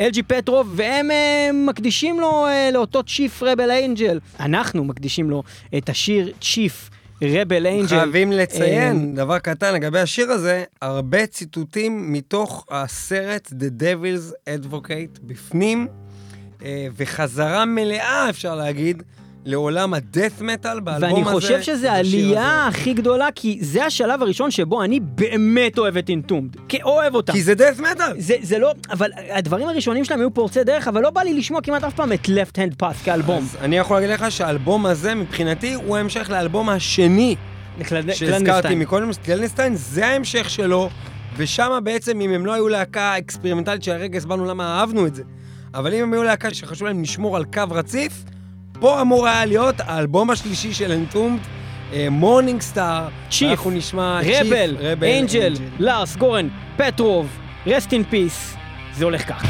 אלג'י פטרוב, והם אה, מקדישים לו, אה, לאותו צ'יף רבל אנג'ל. אנחנו מקדישים לו את השיר צ'יף רבל אנג'ל. חייבים אה, לציין דבר קטן לגבי השיר הזה, הרבה ציטוטים מתוך הסרט The Devil's Advocate בפנים, אה, וחזרה מלאה, אפשר להגיד, לעולם הדף מטאל באלבום ואני הזה. חושב שזו העלייה. הכי גדולה, כי זה השלב הראשון שבו אני באמת אוהב את אינטומד. כי אוהב אותם. כי זה דף מטאל. זה, זה לא, אבל הדברים הראשונים שלהם היו פורצי דרך, אבל לא בא לי לשמוע כמעט אף פעם את Left Hand Path כאלבום. אז אני יכול להגיד לך שהאלבום הזה, מבחינתי, הוא ההמשך לאלבום השני שהזכרתי Clandestine. מקודם, Clandestine, זה ההמשך שלו, ושם בעצם, אם הם לא היו להקה אקספרימנטלית, שהרגע הסברנו למה אהבנו את זה, אבל אם הם היו להקה שחשוב להם לשמור על קו רציף, פה אמור היה להיות האלבום השלישי של Entombed, Morning Star, Chief, אנחנו נשמע Rebel, Rebel, Angel, לארס, גורן, פטרוב, רסט אין פיס. זה הולך ככה.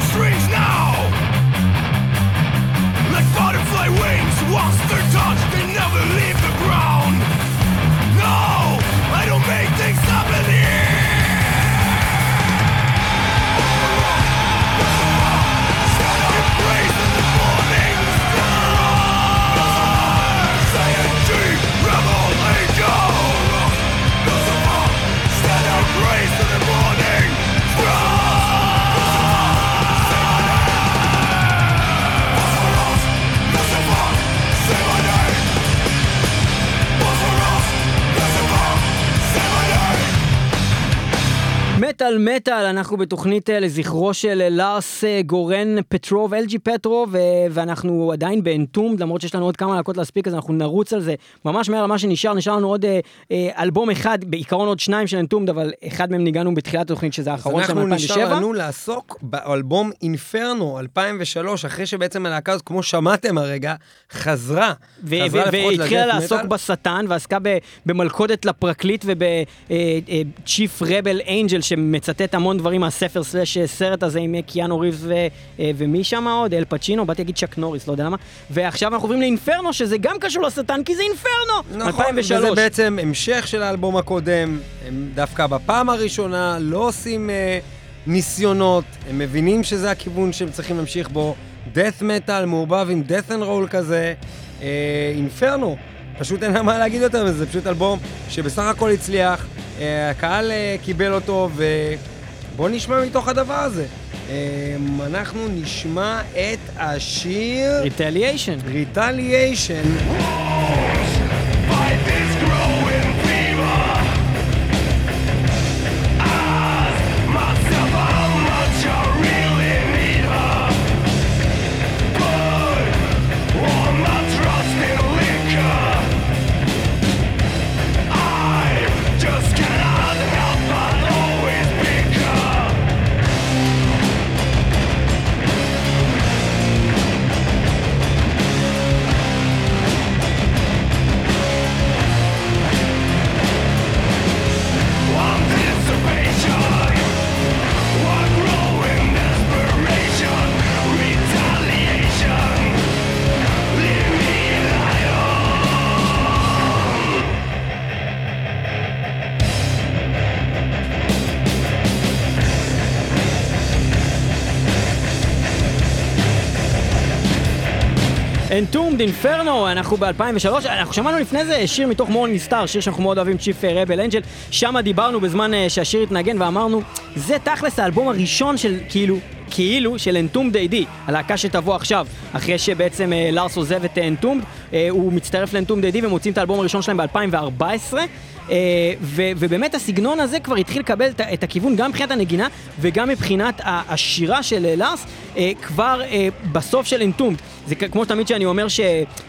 Street. מטאל אנחנו בתוכנית אה, לזכרו של אה, לארס אה, גורן פטרוב, אלג'י פטרוב, ואנחנו עדיין באנטומד, למרות שיש לנו עוד כמה להקות להספיק, אז אנחנו נרוץ על זה ממש מהר למה שנשאר, נשאר לנו עוד אלבום אחד, בעיקרון עוד שניים של אנטומד, אבל אחד מהם ניגענו בתחילת התוכנית, שזה האחרון שלנו אנחנו מ-2007. נשאר לנו לעסוק באלבום אינפרנו 2003, אחרי שבעצם הלהקה הזאת, כמו שמעתם הרגע, חזרה. והתחילה לעסוק. בשטן ועסקה במלכודת לפרקליט ובצ'יפ רבל אנג'ל שמצטט המון דברים מהספר סלאש סרט הזה עם אה, קיאנו ריבס ו- אה, ומי שם עוד? אל פצ'ינו? באתי להגיד צ'ק נוריס, לא יודע למה. ועכשיו אנחנו עוברים לאינפרנו שזה גם קשור לשטן כי זה אינפרנו! נכון, 2003. וזה בעצם המשך של האלבום הקודם. הם דווקא בפעם הראשונה לא עושים אה, ניסיונות, הם מבינים שזה הכיוון שהם צריכים להמשיך בו. death metal מעורבב עם death and roll כזה. אה, אינפרנו, פשוט אין לה מה להגיד יותר מזה, זה פשוט אלבום שבסך הכל הצליח, אה, הקהל אה, קיבל אותו, ובואו נשמע מתוך הדבר הזה. אה, אנחנו נשמע את השיר ריטליאשן. Retaliation. Entombed Inferno, אנחנו ב-2003, אנחנו שמענו לפני זה שיר מתוך Morning Star, שיר שאנחנו מאוד אוהבים, Chief Rebel Angel, שם דיברנו בזמן אה, שהשיר התנגן ואמרנו, זה תכלס האלבום הראשון של כאילו, כאילו, של Entombed AD, הלהקה שתבוא עכשיו, אחרי שבעצם אה, לארס עוזב את Entombed, אה, הוא מצטרף ל Entombed AD ומוצאים את האלבום הראשון שלהם ב-2014. אה, ובאמת הסגנון הזה כבר התחיל לקבל את הכיוון גם מבחינת הנגינה וגם מבחינת השירה של אה, לארס אה, כבר אה, בסוף של אנטומד. זה כמו תמיד שאני אומר ש-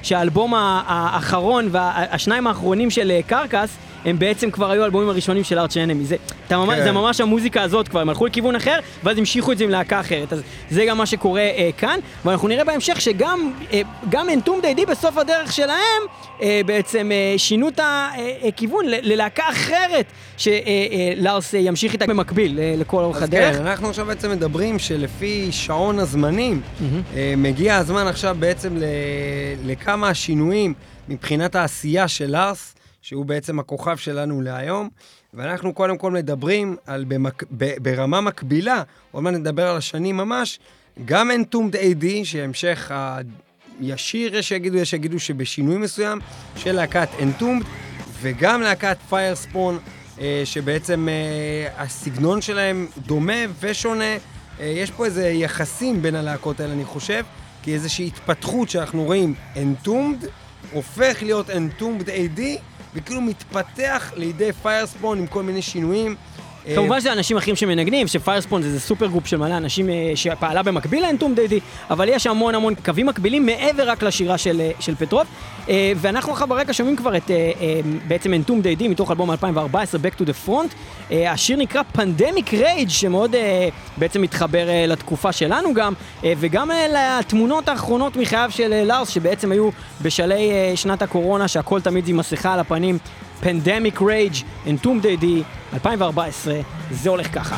שהאלבום האחרון והשניים האחרונים של אה, קרקס הם בעצם כבר היו האלבומים הראשונים של ארצ' אנמי. זה, אתה ממש, כן. זה ממש המוזיקה הזאת כבר, הם הלכו לכיוון אחר ואז המשיכו את זה עם להקה אחרת. אז זה גם מה שקורה אה, כאן, ואנחנו נראה בהמשך שגם אה, אנטום די די בסוף הדרך שלהם אה, בעצם אה, שינו את הכיוון ל- ללהקה אחרת שלארס אה, ימשיך איתה במקביל אה, לכל אורך אז הדרך. כן, אנחנו עכשיו בעצם מדברים שלפי שעון הזמנים, אה, מגיע הזמן עכשיו בעצם ל- לכמה שינויים מבחינת העשייה של לארס, שהוא בעצם הכוכב שלנו להיום, ואנחנו קודם כל מדברים על במק... ב... ברמה מקבילה, עוד מעט נדבר על השנים ממש, גם אנטומד AD, שהמשך הישיר, יש שיגידו, יש שיגידו שבשינוי מסוים, של להקת אנטומד, וגם להקת Firespawn, אה, שבעצם אה, הסגנון שלהם דומה ושונה. אה, יש פה איזה יחסים בין הלהקות האלה, אני חושב, כי איזושהי התפתחות שאנחנו רואים, Entombed הופך להיות Entombed AD, וכאילו מתפתח לידי Firespawn עם כל מיני שינויים. אה, כמובן שזה אנשים אחרים שמנגנים, ש Firespawn זה, supergroup של מלא אנשים אה, שפעלה במקביל ל Entombed AD, אבל יש המון המון קווים מקבילים מעבר רק לשירה של, אה, של פטרוב. ואנחנו עכשיו ברקע שומעים כבר את בעצם אנטום דיידי מתוך אלבום 2014, Back to the Front. השיר נקרא פנדמיק רייג' שמאוד בעצם מתחבר לתקופה שלנו גם, וגם לתמונות האחרונות מחייו של לארס, שבעצם היו בשלהי שנת הקורונה, שהכל תמיד עם מסכה על הפנים. פנדמיק רייג' אנטום דיידי 2014 זה הולך ככה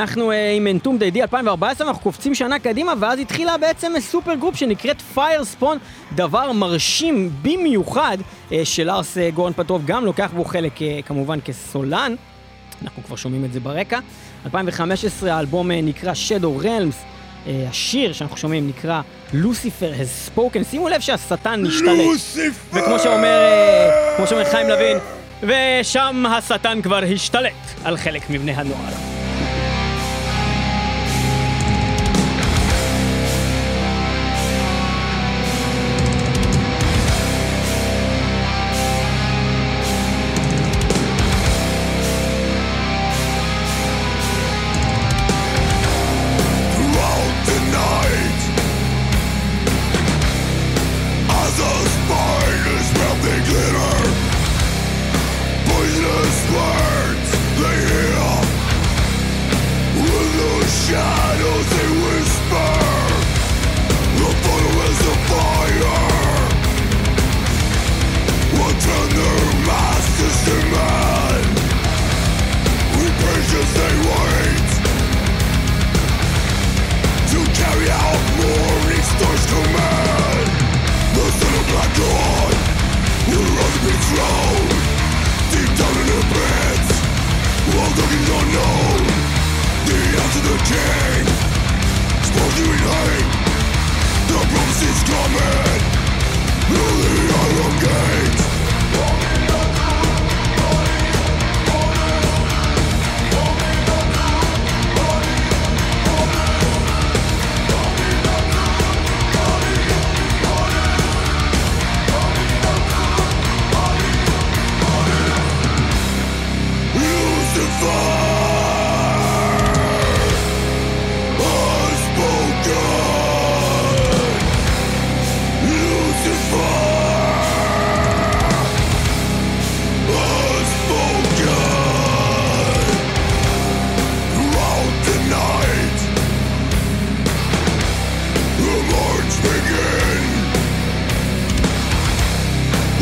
אנחנו אה, עם Entombed AD 2014, אנחנו קופצים שנה קדימה, ואז התחילה בעצם supergroup שנקראת Firespawn, דבר מרשים במיוחד, אה, שלארס אה, גורן פטרוב גם לוקח בו חלק כמובן כסולן, אנחנו כבר שומעים את זה ברקע. 2015 האלבום נקרא Shadow Realms, השיר שאנחנו שומעים נקרא Lucifer has spoken, שימו לב שהשטן נשתלט. וכמו שאומר, כמו שאומר חיים לוין, ושם השטן כבר השתלט על חלק מבני הנוער.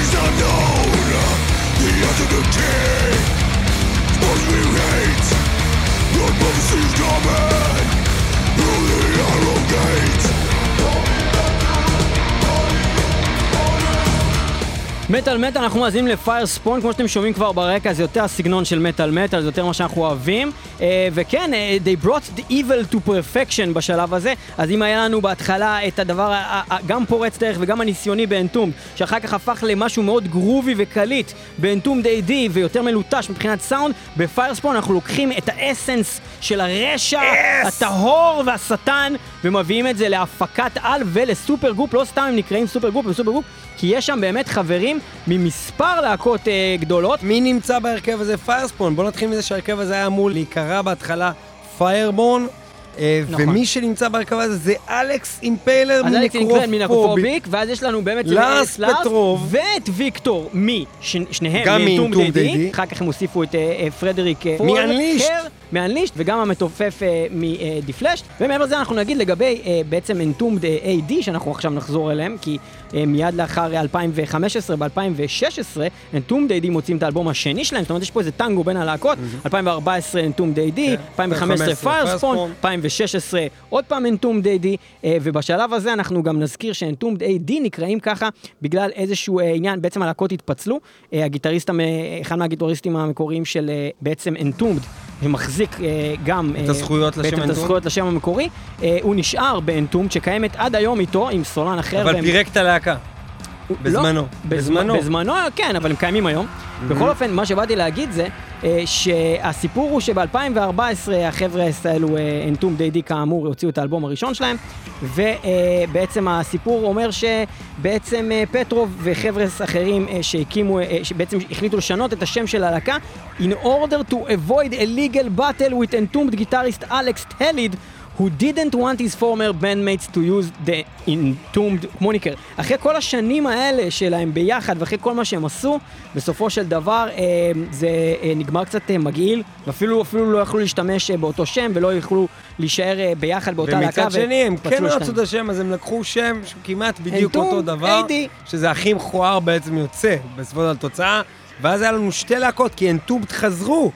is unknown The uncertainty we hate. Coming Through the gate. מטאל מטאל, אנחנו מאזינים לפייר ספון, כמו שאתם שומעים כבר ברקע, זה יותר הסגנון של מטאל מטאל, זה יותר מה שאנחנו אוהבים. אה, וכן, אה, they brought the evil to perfection בשלב הזה, אז אם היה לנו בהתחלה את הדבר ה- ה- ה- גם פורץ דרך וגם הניסיוני באנטום, שאחר כך הפך למשהו מאוד גרובי וקליט ב Entombed AD ויותר מלוטש מבחינת סאונד, ב Firespawn אנחנו לוקחים את ה essence של הרשע, הטהור והשטן, ומביאים את זה ללהקת על ול supergroup, לא סתם הם נקראים supergroup, הם supergroup, כי יש שם באמת חברים ממספר להקות אה, גדולות. מי נמצא בהרכב הזה? Firespawn. בואו נתחיל מזה שההרכב הזה היה אמור להיקרא בהתחלה Fireborn. אה, נכון. ומי שנמצא בהרכב הזה זה אלכס Impaler מנקרופוביק. ואז יש לנו באמת לארס פטרוב. ואת ויקטור משניהם, גם מאנטום מאנטום די די. אחר כך הם הוסיפו את אה, אה, פרדריק אה, מאנלישט. מאנלישט, וגם המתופף אה, מדיפלשט. ומעבר לזה אנחנו נגיד לגבי אה, בעצם אנטום די AD, שאנחנו עכשיו נחזור אליהם, כי אה, מיד לאחר 2015, ב-2016, אנטום די די מוצאים את האלבום השני שלהם, זאת אומרת יש פה איזה טנגו בין הלהקות, 2014 אנטום די די, 2015 פיירספון, 2016 עוד פעם אנטום אה, ובשלב הזה אנחנו גם נזכיר שאנטום די די נקראים ככה בגלל איזשהו אה, עניין, בעצם הלהקות התפצלו, אה, הגיטריסט, אחד מהגיטריסטים המקוריים של אה, בעצם אנטומד, שמחזיק אה, גם את הזכויות לשם את. הזכויות לשם המקורי, אה, הוא נשאר באנטומד שקיימת עד היום איתו עם סולן אחר. אבל והם- פירק את הלהקה. לא, בזמנו. בזמנו. בזמנו. בזמנו, כן, אבל הם קיימים היום. בכל אופן, מה שבאתי להגיד זה אה, שהסיפור הוא שב-2014 החבר'ה האלו, אנטום די די כאמור, הוציאו את האלבום הראשון שלהם, ובעצם הסיפור אומר שבעצם אה, פטרוב וחבר'ה אחרים אה, שהקימו, אה, שבעצם החליטו לשנות את השם של הלהקה, in order to avoid a legal battle with entombed guitarist Alex Tellid, who didn't want his former bandmates to use the entombed moniker. אחרי כל השנים האלה שלהם ביחד ואחרי כל מה שהם עשו, בסופו של דבר אה, זה אה, נגמר קצת אה, מגעיל, ואפילו אפילו לא יכלו להשתמש אה, באותו שם ולא יכלו להישאר אה, ביחד באותה להקה. ומצד שני, הם כן. רצו את השם, אז הם לקחו שם שהוא כמעט בדיוק אנטום, אותו דבר, AD. שזה הכי מכוער בעצם יוצא, בסופו של התוצאה, ואז היה לנו שתי להקות, כי אנטומט חזרו,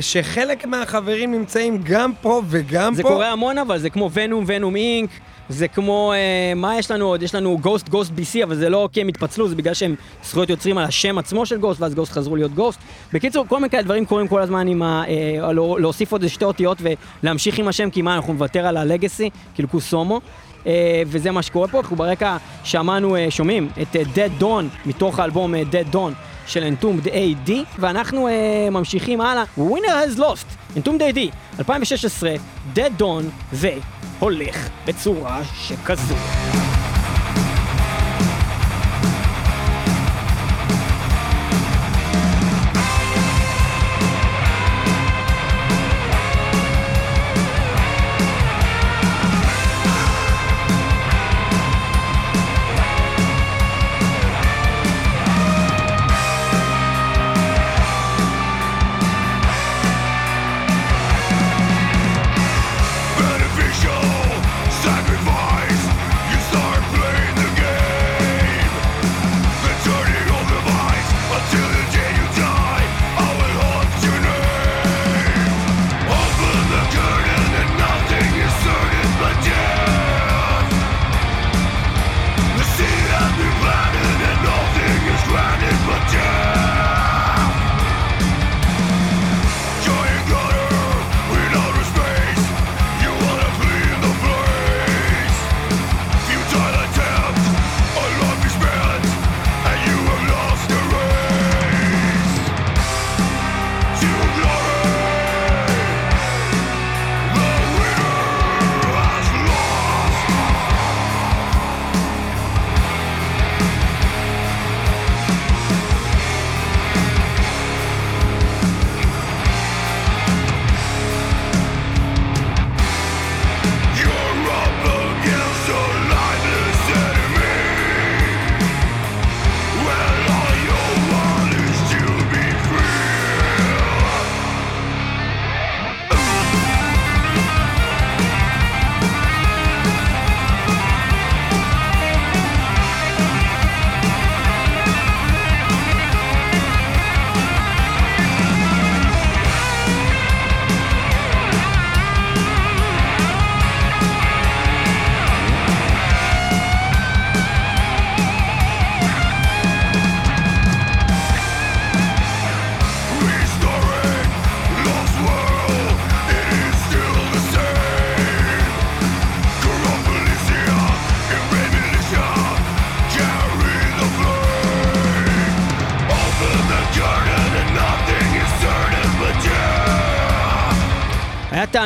שחלק מהחברים נמצאים גם פה וגם זה פה. קורה המון אבל, זה כמו ונום, ונום אינק, זה כמו, אה, מה יש לנו עוד? יש לנו גוסט, גוסט BC, אבל זה לא כי הם התפצלו, זה בגלל שהם זכויות יוצרים על השם עצמו של גוסט, ואז גוסט חזרו להיות גוסט. בקיצור, כל מיני כאלה דברים קורים כל הזמן עם ה... אה, לא, להוסיף עוד שתי אותיות ולהמשיך עם השם, כי מה, אנחנו נוותר על הלגאסי, כאילו קוסומו. אה, וזה מה שקורה פה, אנחנו ברקע שמענו, אה, שומעים את אה, Dead Dawn מתוך האלבום אה, Dead Dawn של Entombed AD, ואנחנו אה, ממשיכים הלאה. Winner has lost, Entombed AD, 2016, Dead Dawn, והולך בצורה שכזו.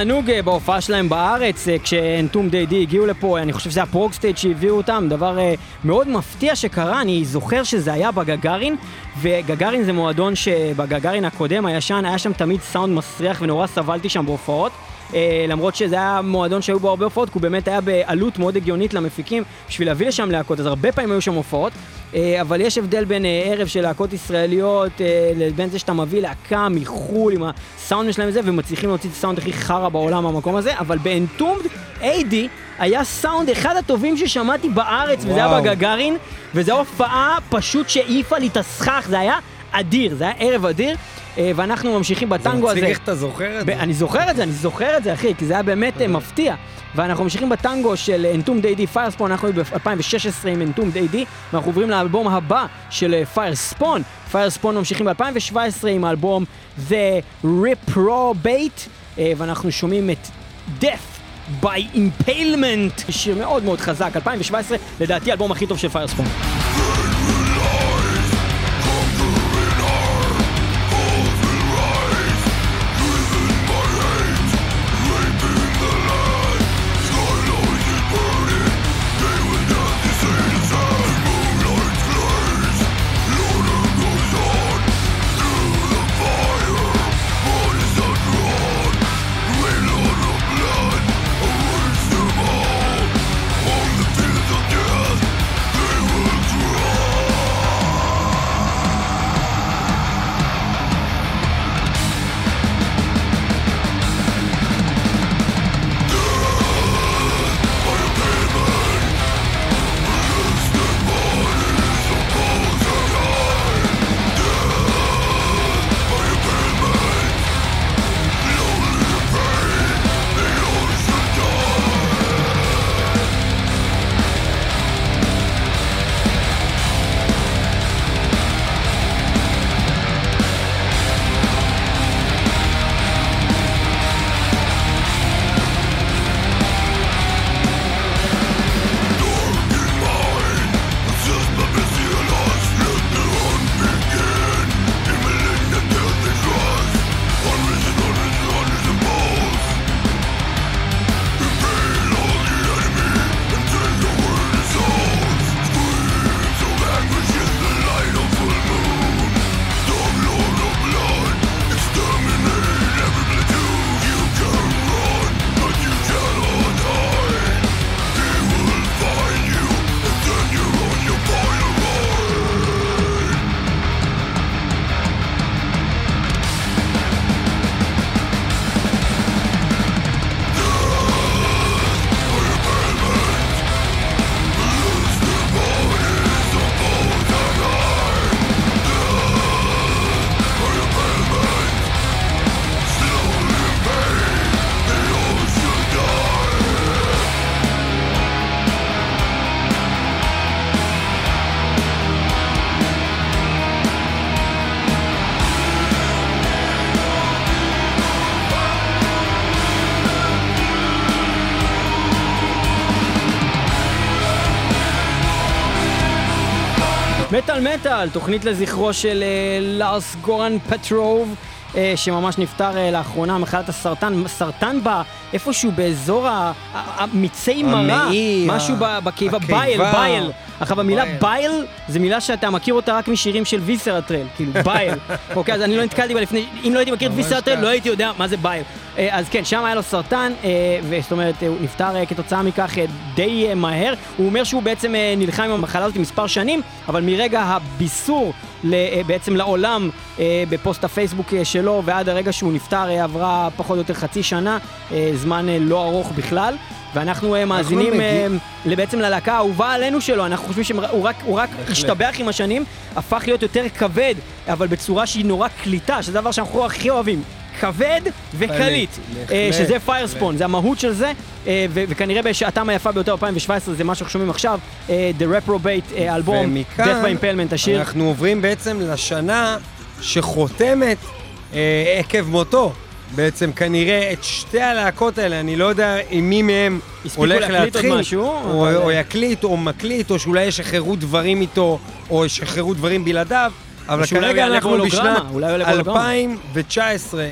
תענוג אה, בהופעה שלהם בארץ, אה, כש Entombed A.D. הגיעו לפה, אני חושב שזה ה ProgStage שהביאו אותם, דבר אה, מאוד מפתיע שקרה, אני זוכר שזה היה בגגארין, וגגארין זה מועדון שבגגארין הקודם, הישן, היה שם תמיד סאונד מסריח ונורא סבלתי שם בהופעות. אה, למרות שזה היה מועדון שהיו בו הרבה הופעות, כי הוא באמת היה בעלות מאוד הגיונית למפיקים בשביל להביא לשם להקות, אז הרבה פעמים היו שם הופעות. אה, אבל יש הבדל בין אה, ערב של להקות ישראליות לבין זה שאתה מביא להקה מחו"ל עם הסאונד שלהם וזה, ומצליחים להוציא את הסאונד הכי חרא בעולם מהמקום הזה, אבל באנטומד AD היה סאונד אחד הטובים ששמעתי בארץ, וזה היה וואו. בגגארין, וזו הופעה פשוט שהעיפה לי את הסכך, זה היה אדיר, זה היה ערב אדיר, ואנחנו ממשיכים זה בטנגו הזה. מצחיק איך אתה זוכר את זה. אני זוכר את זה, אני זוכר את זה, אחי, כי זה היה באמת אה, מפתיע. ואנחנו ממשיכים בטנגו של אנטום די די פיירספון, אנחנו ב-2016 עם אנטום די די, ואנחנו עוברים לאלבום הבא של פיירספון. פיירספון ממשיכים ב-2017 עם האלבום The Reprobate, אה, ואנחנו שומעים את Death by Impalement, שיר מאוד מאוד חזק, 2017, לדעתי האלבום הכי טוב של פיירספון. מטאל מטאל, תוכנית לזכרו של אה, לארס גורן פטרוב, אה, שממש נפטר אה, לאחרונה מחלת הסרטן, סרטן בה איפשהו באזור המיצי מרה, משהו בקיבה. bile, bile. עכשיו המילה bile. זה מילה שאתה מכיר אותה רק משירים של ויסרטרל, כאילו bile. אוקיי, אז אני לא נתקלתי בה לפני, אם לא הייתי מכיר את ממש ויסרטרל כך. לא הייתי יודע מה זה bile. אה, אז כן, שם היה לו סרטן, אה, וזאת אומרת, אה, הוא נפטר אה, כתוצאה מכך די מהר. הוא אומר שהוא בעצם נלחם עם המחלה הזאת מספר שנים, אבל מרגע הביסור בעצם לעולם בפוסט הפייסבוק שלו ועד הרגע שהוא נפטר עברה פחות או יותר חצי שנה, זמן אה, לא ארוך בכלל. ואנחנו אה, מאזינים אה, בעצם ללהקה האהובה עלינו שלו, אנחנו חושבים שהוא רק, רק השתבח עם השנים, הפך להיות יותר כבד, אבל בצורה שהיא נורא קליטה, שזה הדבר שאנחנו הכי אוהבים. כבד וקליט, שזה. פיירספון, זה המהות של זה, אה, וכנראה בשעתם היפה ביותר 2017 זה מה שאנחנו שומעים עכשיו, The Reprobate, ומכאן Death by Impalment, השיר. אנחנו עוברים בעצם לשנה שחותמת עקב מותו. בעצם כנראה את שתי הלהקות האלה, אני לא יודע עם מי מהם הספיקו הולך להקליט עוד להתחיל, משהו, או, אבל- או יקליט או מקליט, או שאולי ישחררו דברים איתו, או ישחררו דברים בלעדיו, אבל כרגע אנחנו בשנת אולי הוא יעלה בהולוגרמה. 2019,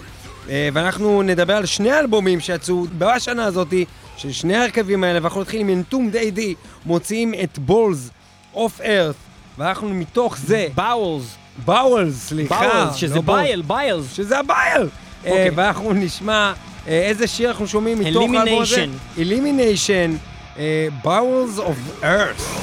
אה, ואנחנו נדבר על שני אלבומים שיצאו בשנה הזאתי, של שני ההרכבים האלה, ואנחנו נתחיל עם Entombed A.D., מוציאים את Bowls of Earth, ואנחנו מתוך זה, Bowels, Bowels, סליחה, Bowels, שזה לא. Bile, biles. שזה ה bile. אוקיי. אה, ואנחנו נשמע אה, איזה שיר אנחנו שומעים מתוך האלבום הזה. Elimination. Elimination, אה, Bowels of Earth.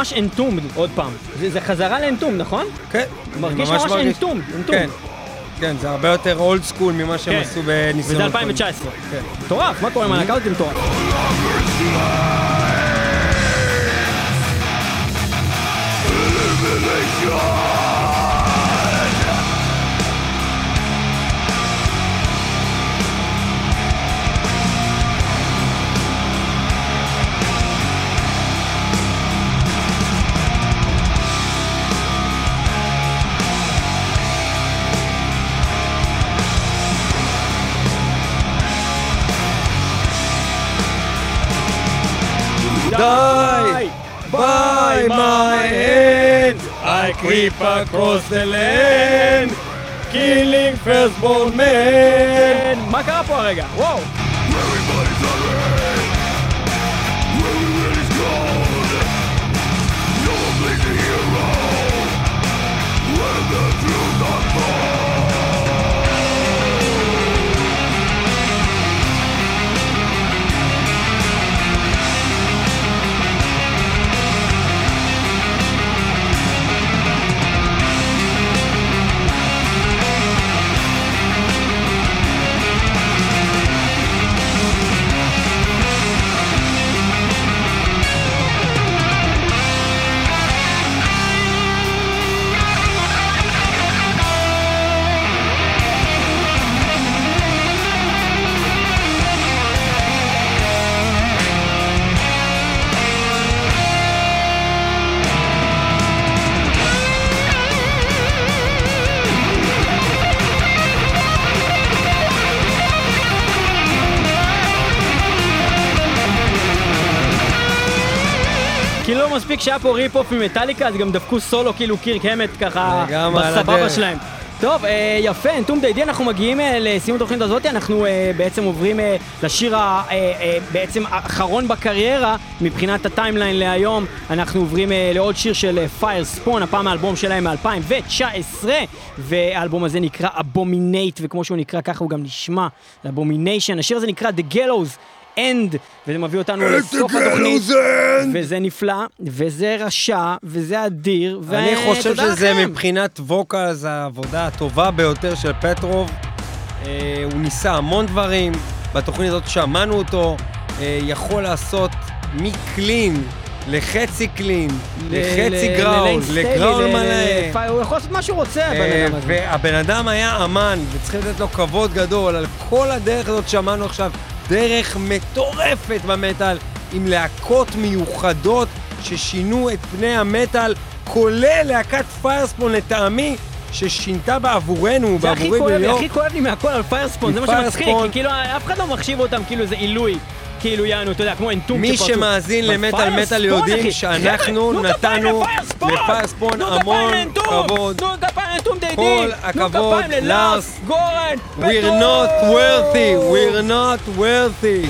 ממש אנטומד, עוד פעם. זה, זה חזרה לאנטומד, נכון? כן. מרגיש אני ממש אנטום, אנטום. כן. כן, זה הרבה יותר אולד סקול ממה שהם כן. עשו בניסיון. וזה 2019. כן. מטורף, מה קורה עם הלהקה הזאת? זה מטורף. Die by my hand, I creep across the land, killing firstborn man. כן, מה קרה פה הרגע? וואו. כאילו לא מספיק שהיה פה rip-off ממטאליקה, אז גם דפקו סולו כאילו קירק המט ככה בסבבה. שלהם. טוב, אה, יפה, Entombed A.D., אנחנו מגיעים אה, לסיום התוכנית הזאת, אנחנו אה, בעצם עוברים לשיר בעצם האחרון בקריירה מבחינת ה timeline להיום, אנחנו עוברים לעוד שיר של Firespawn, הפעם האלבום שלהם מ-2019, והאלבום הזה נקרא Abominate, וכמו שהוא נקרא ככה הוא גם נשמע, abomination, השיר הזה נקרא The Gallows End, וזה מביא אותנו לסוף התוכנית, וזה נפלא, וזה רשע, וזה אדיר, אני חושב ותודה שזה לכם. מבחינת vocals העבודה הטובה ביותר של פטרוב. אה, הוא ניסה המון דברים, בתוכנית הזאת שמענו אותו, אה, יכול לעשות מ clean לחצי clean, לחצי growl, ל growl מלא. הוא יכול לעשות מה שהוא רוצה, הבן אה, אדם הזה. והבן אדם היה אמן, וצריכים לתת לו כבוד גדול על כל הדרך הזאת שמענו עכשיו, דרך מטורפת במטאל, עם להקות מיוחדות ששינו את פני המטאל, כולל להקת פיירספון לטעמי, ששינתה בעבורנו, זה בעבורי כואב לי, בניו הכי כואב לי מהכל על פיירספון, זה מה שמצחיק, כי כאילו אף אחד לא מחשיב אותם כאילו זה עילוי, כאילו יענו, אתה יודע, כמו אנטום מי שפרצו. שמאזין אבל למטאל מטאל יודעים שאנחנו חבר'ה, תנו כפיים נתנו לפיירספון! המון! כבוד. כל! הכבוד, לארס. גורן, We're not worthy, we're not worthy.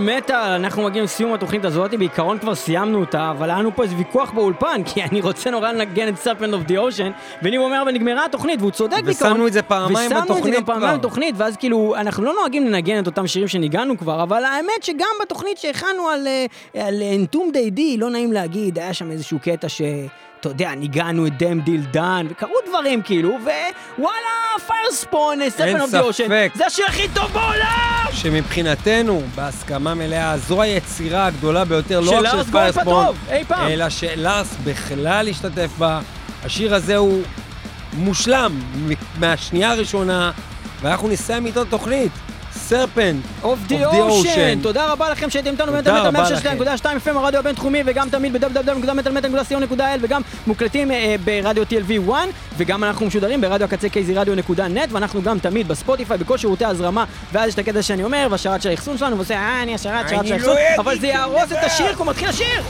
מטאל מטאל, אנחנו מגיעים לסיום התוכנית הזאת, בעיקרון כבר סיימנו אותה, אבל היה לנו פה איזה ויכוח באולפן, כי אני רוצה נורא לנגן את Serpent of the Ocean, וניב אומר, ונגמרה התוכנית, והוא צודק בעיקרון. ושמנו את זה פעמיים ושמנו את זה בתוכנית גם פעמיים כבר. בתוכנית, ואז כאילו, אנחנו לא נוהגים לנגן את אותם שירים שניגענו כבר, אבל האמת שגם בתוכנית שהכנו על, על Entombed A.D., לא נעים להגיד, היה שם איזשהו קטע ש... אתה יודע, ניגענו את Damn Deal Done, וקרו דברים כאילו, ווואלה, Firespawn, Serpent of the Ocean, ספק. זה השיר הכי טוב בעולם! שמבחינתנו, בהסכמה מלאה, זו היצירה הגדולה ביותר, לא רק של אי פעם. אלא שלארס בכלל השתתף בה. השיר הזה הוא מושלם מהשנייה הראשונה, ואנחנו נסיים איתו תוכנית. Serpent, of the Of the Ocean. Ocean. תודה רבה לכם שהייתם איתנו תודה במטאל רבה מטאל 106.2 FM הרדיו הבינתחומי וגם תמיד ב- www.metalmetal.co.il וגם מוקלטים אה, ברדיו TLV 1 וגם אנחנו משודרים ברדיו הקצה KZ Radio נקודה net ואנחנו גם תמיד בספוטיפיי בכל שירותי ההזרמה ואז יש את הקטע שאני אומר והשרת של האחסון שלנו ועושה אה אני השרת שרת של לא האחסון אבל זה יהרוס את. השיר כי הוא מתחיל השיר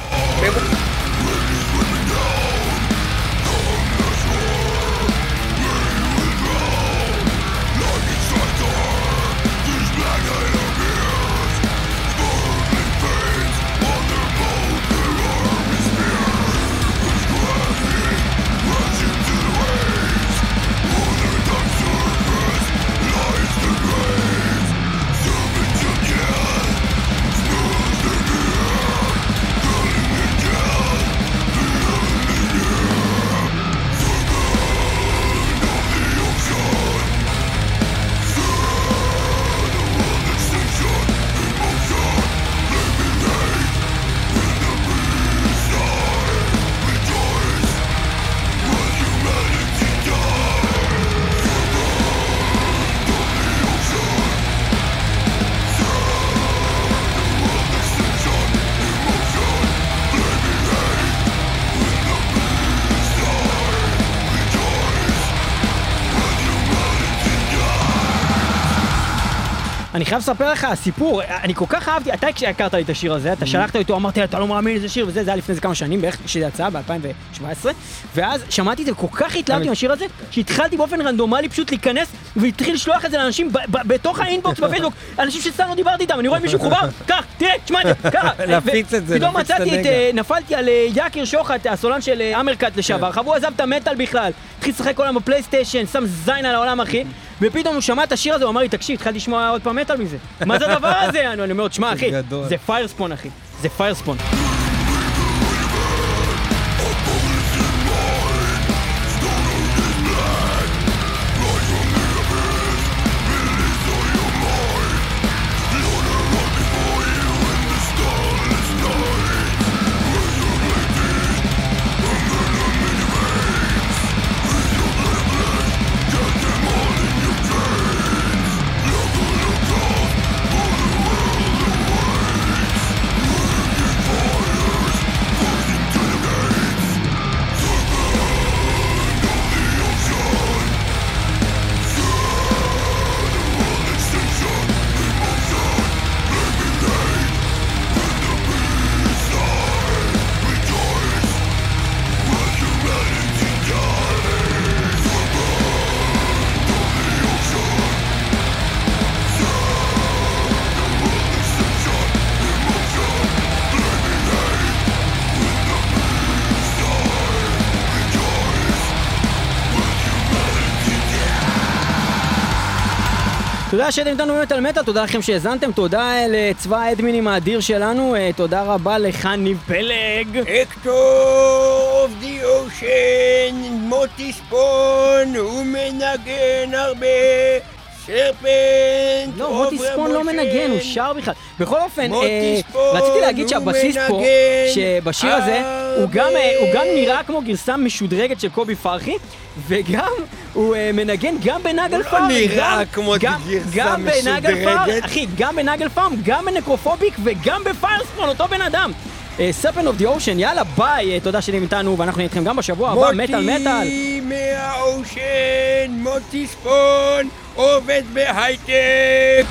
חייב לספר לך סיפור, אני כל כך אהבתי, אתה כשהכרת לי את השיר הזה, אתה שלחת לי אותו, אמרתי, אתה לא מאמין איזה שיר וזה, זה היה לפני איזה כמה שנים בערך, שזה יצא ב-2017, ואז שמעתי את זה, כל כך התלהבתי מהשיר הזה, שהתחלתי באופן רנדומלי פשוט להיכנס, והתחיל לשלוח את זה לאנשים בתוך האינבוקס בפייסבוק, אנשים שסתם לא דיברתי איתם, אני רואה מישהו חובר, קח, תראה, תשמע את זה, ככה. להפיץ את זה, פתאום מצאתי את. אה, נפלתי על אה, יקיר שוחט, הסולן של אה, אמרקאט לשעבר, עכשיו הוא עזב את המטאל בכלל, התחיל לשחק כל היום בפלייסטיישן, שם זין על העולם אחי, ופתאום הוא שמע את השיר הזה, הוא אמר לי, תקשיב, התחלתי לשמוע עוד פעם מטאל מזה. מה זה הדבר הזה? אני אומר, תשמע אחי. זה פיירספון אחי, זה פיירספון. תודה שהייתם איתנו באמת על מטאל, תודה לכם שהאזנתם, תודה אה, לצבא האדמינים האדיר שלנו, אה, תודה רבה לך ניב פלג. אקטור אוף די אושן, מוטי ספון, הוא מנגן הרבה, סרפנט, לא, מוטי ספון לא מנגן, הוא שר בכלל. בכל אופן, אה, רציתי להגיד הוא שהבסיסט פה, שבשיר הזה, הוא גם. אה, הוא גם נראה כמו גרסה משודרגת של קובי פרחי, וגם הוא אה, מנגן גם ב Naglfar, נראה גם- כמו גם- גרסה גם ב Naglfar, משודרגת. אחי, גם ב Naglfar, גם ב Necrophobic וגם בפיירספון, אותו בן אדם. Serpent of the Ocean, יאללה ביי, אה, תודה שאתם איתנו ואנחנו נהיה איתכם גם בשבוע הבא, מטאל מטאל. מוטי מהאושן, מוטי ספון, עובד בהייטק.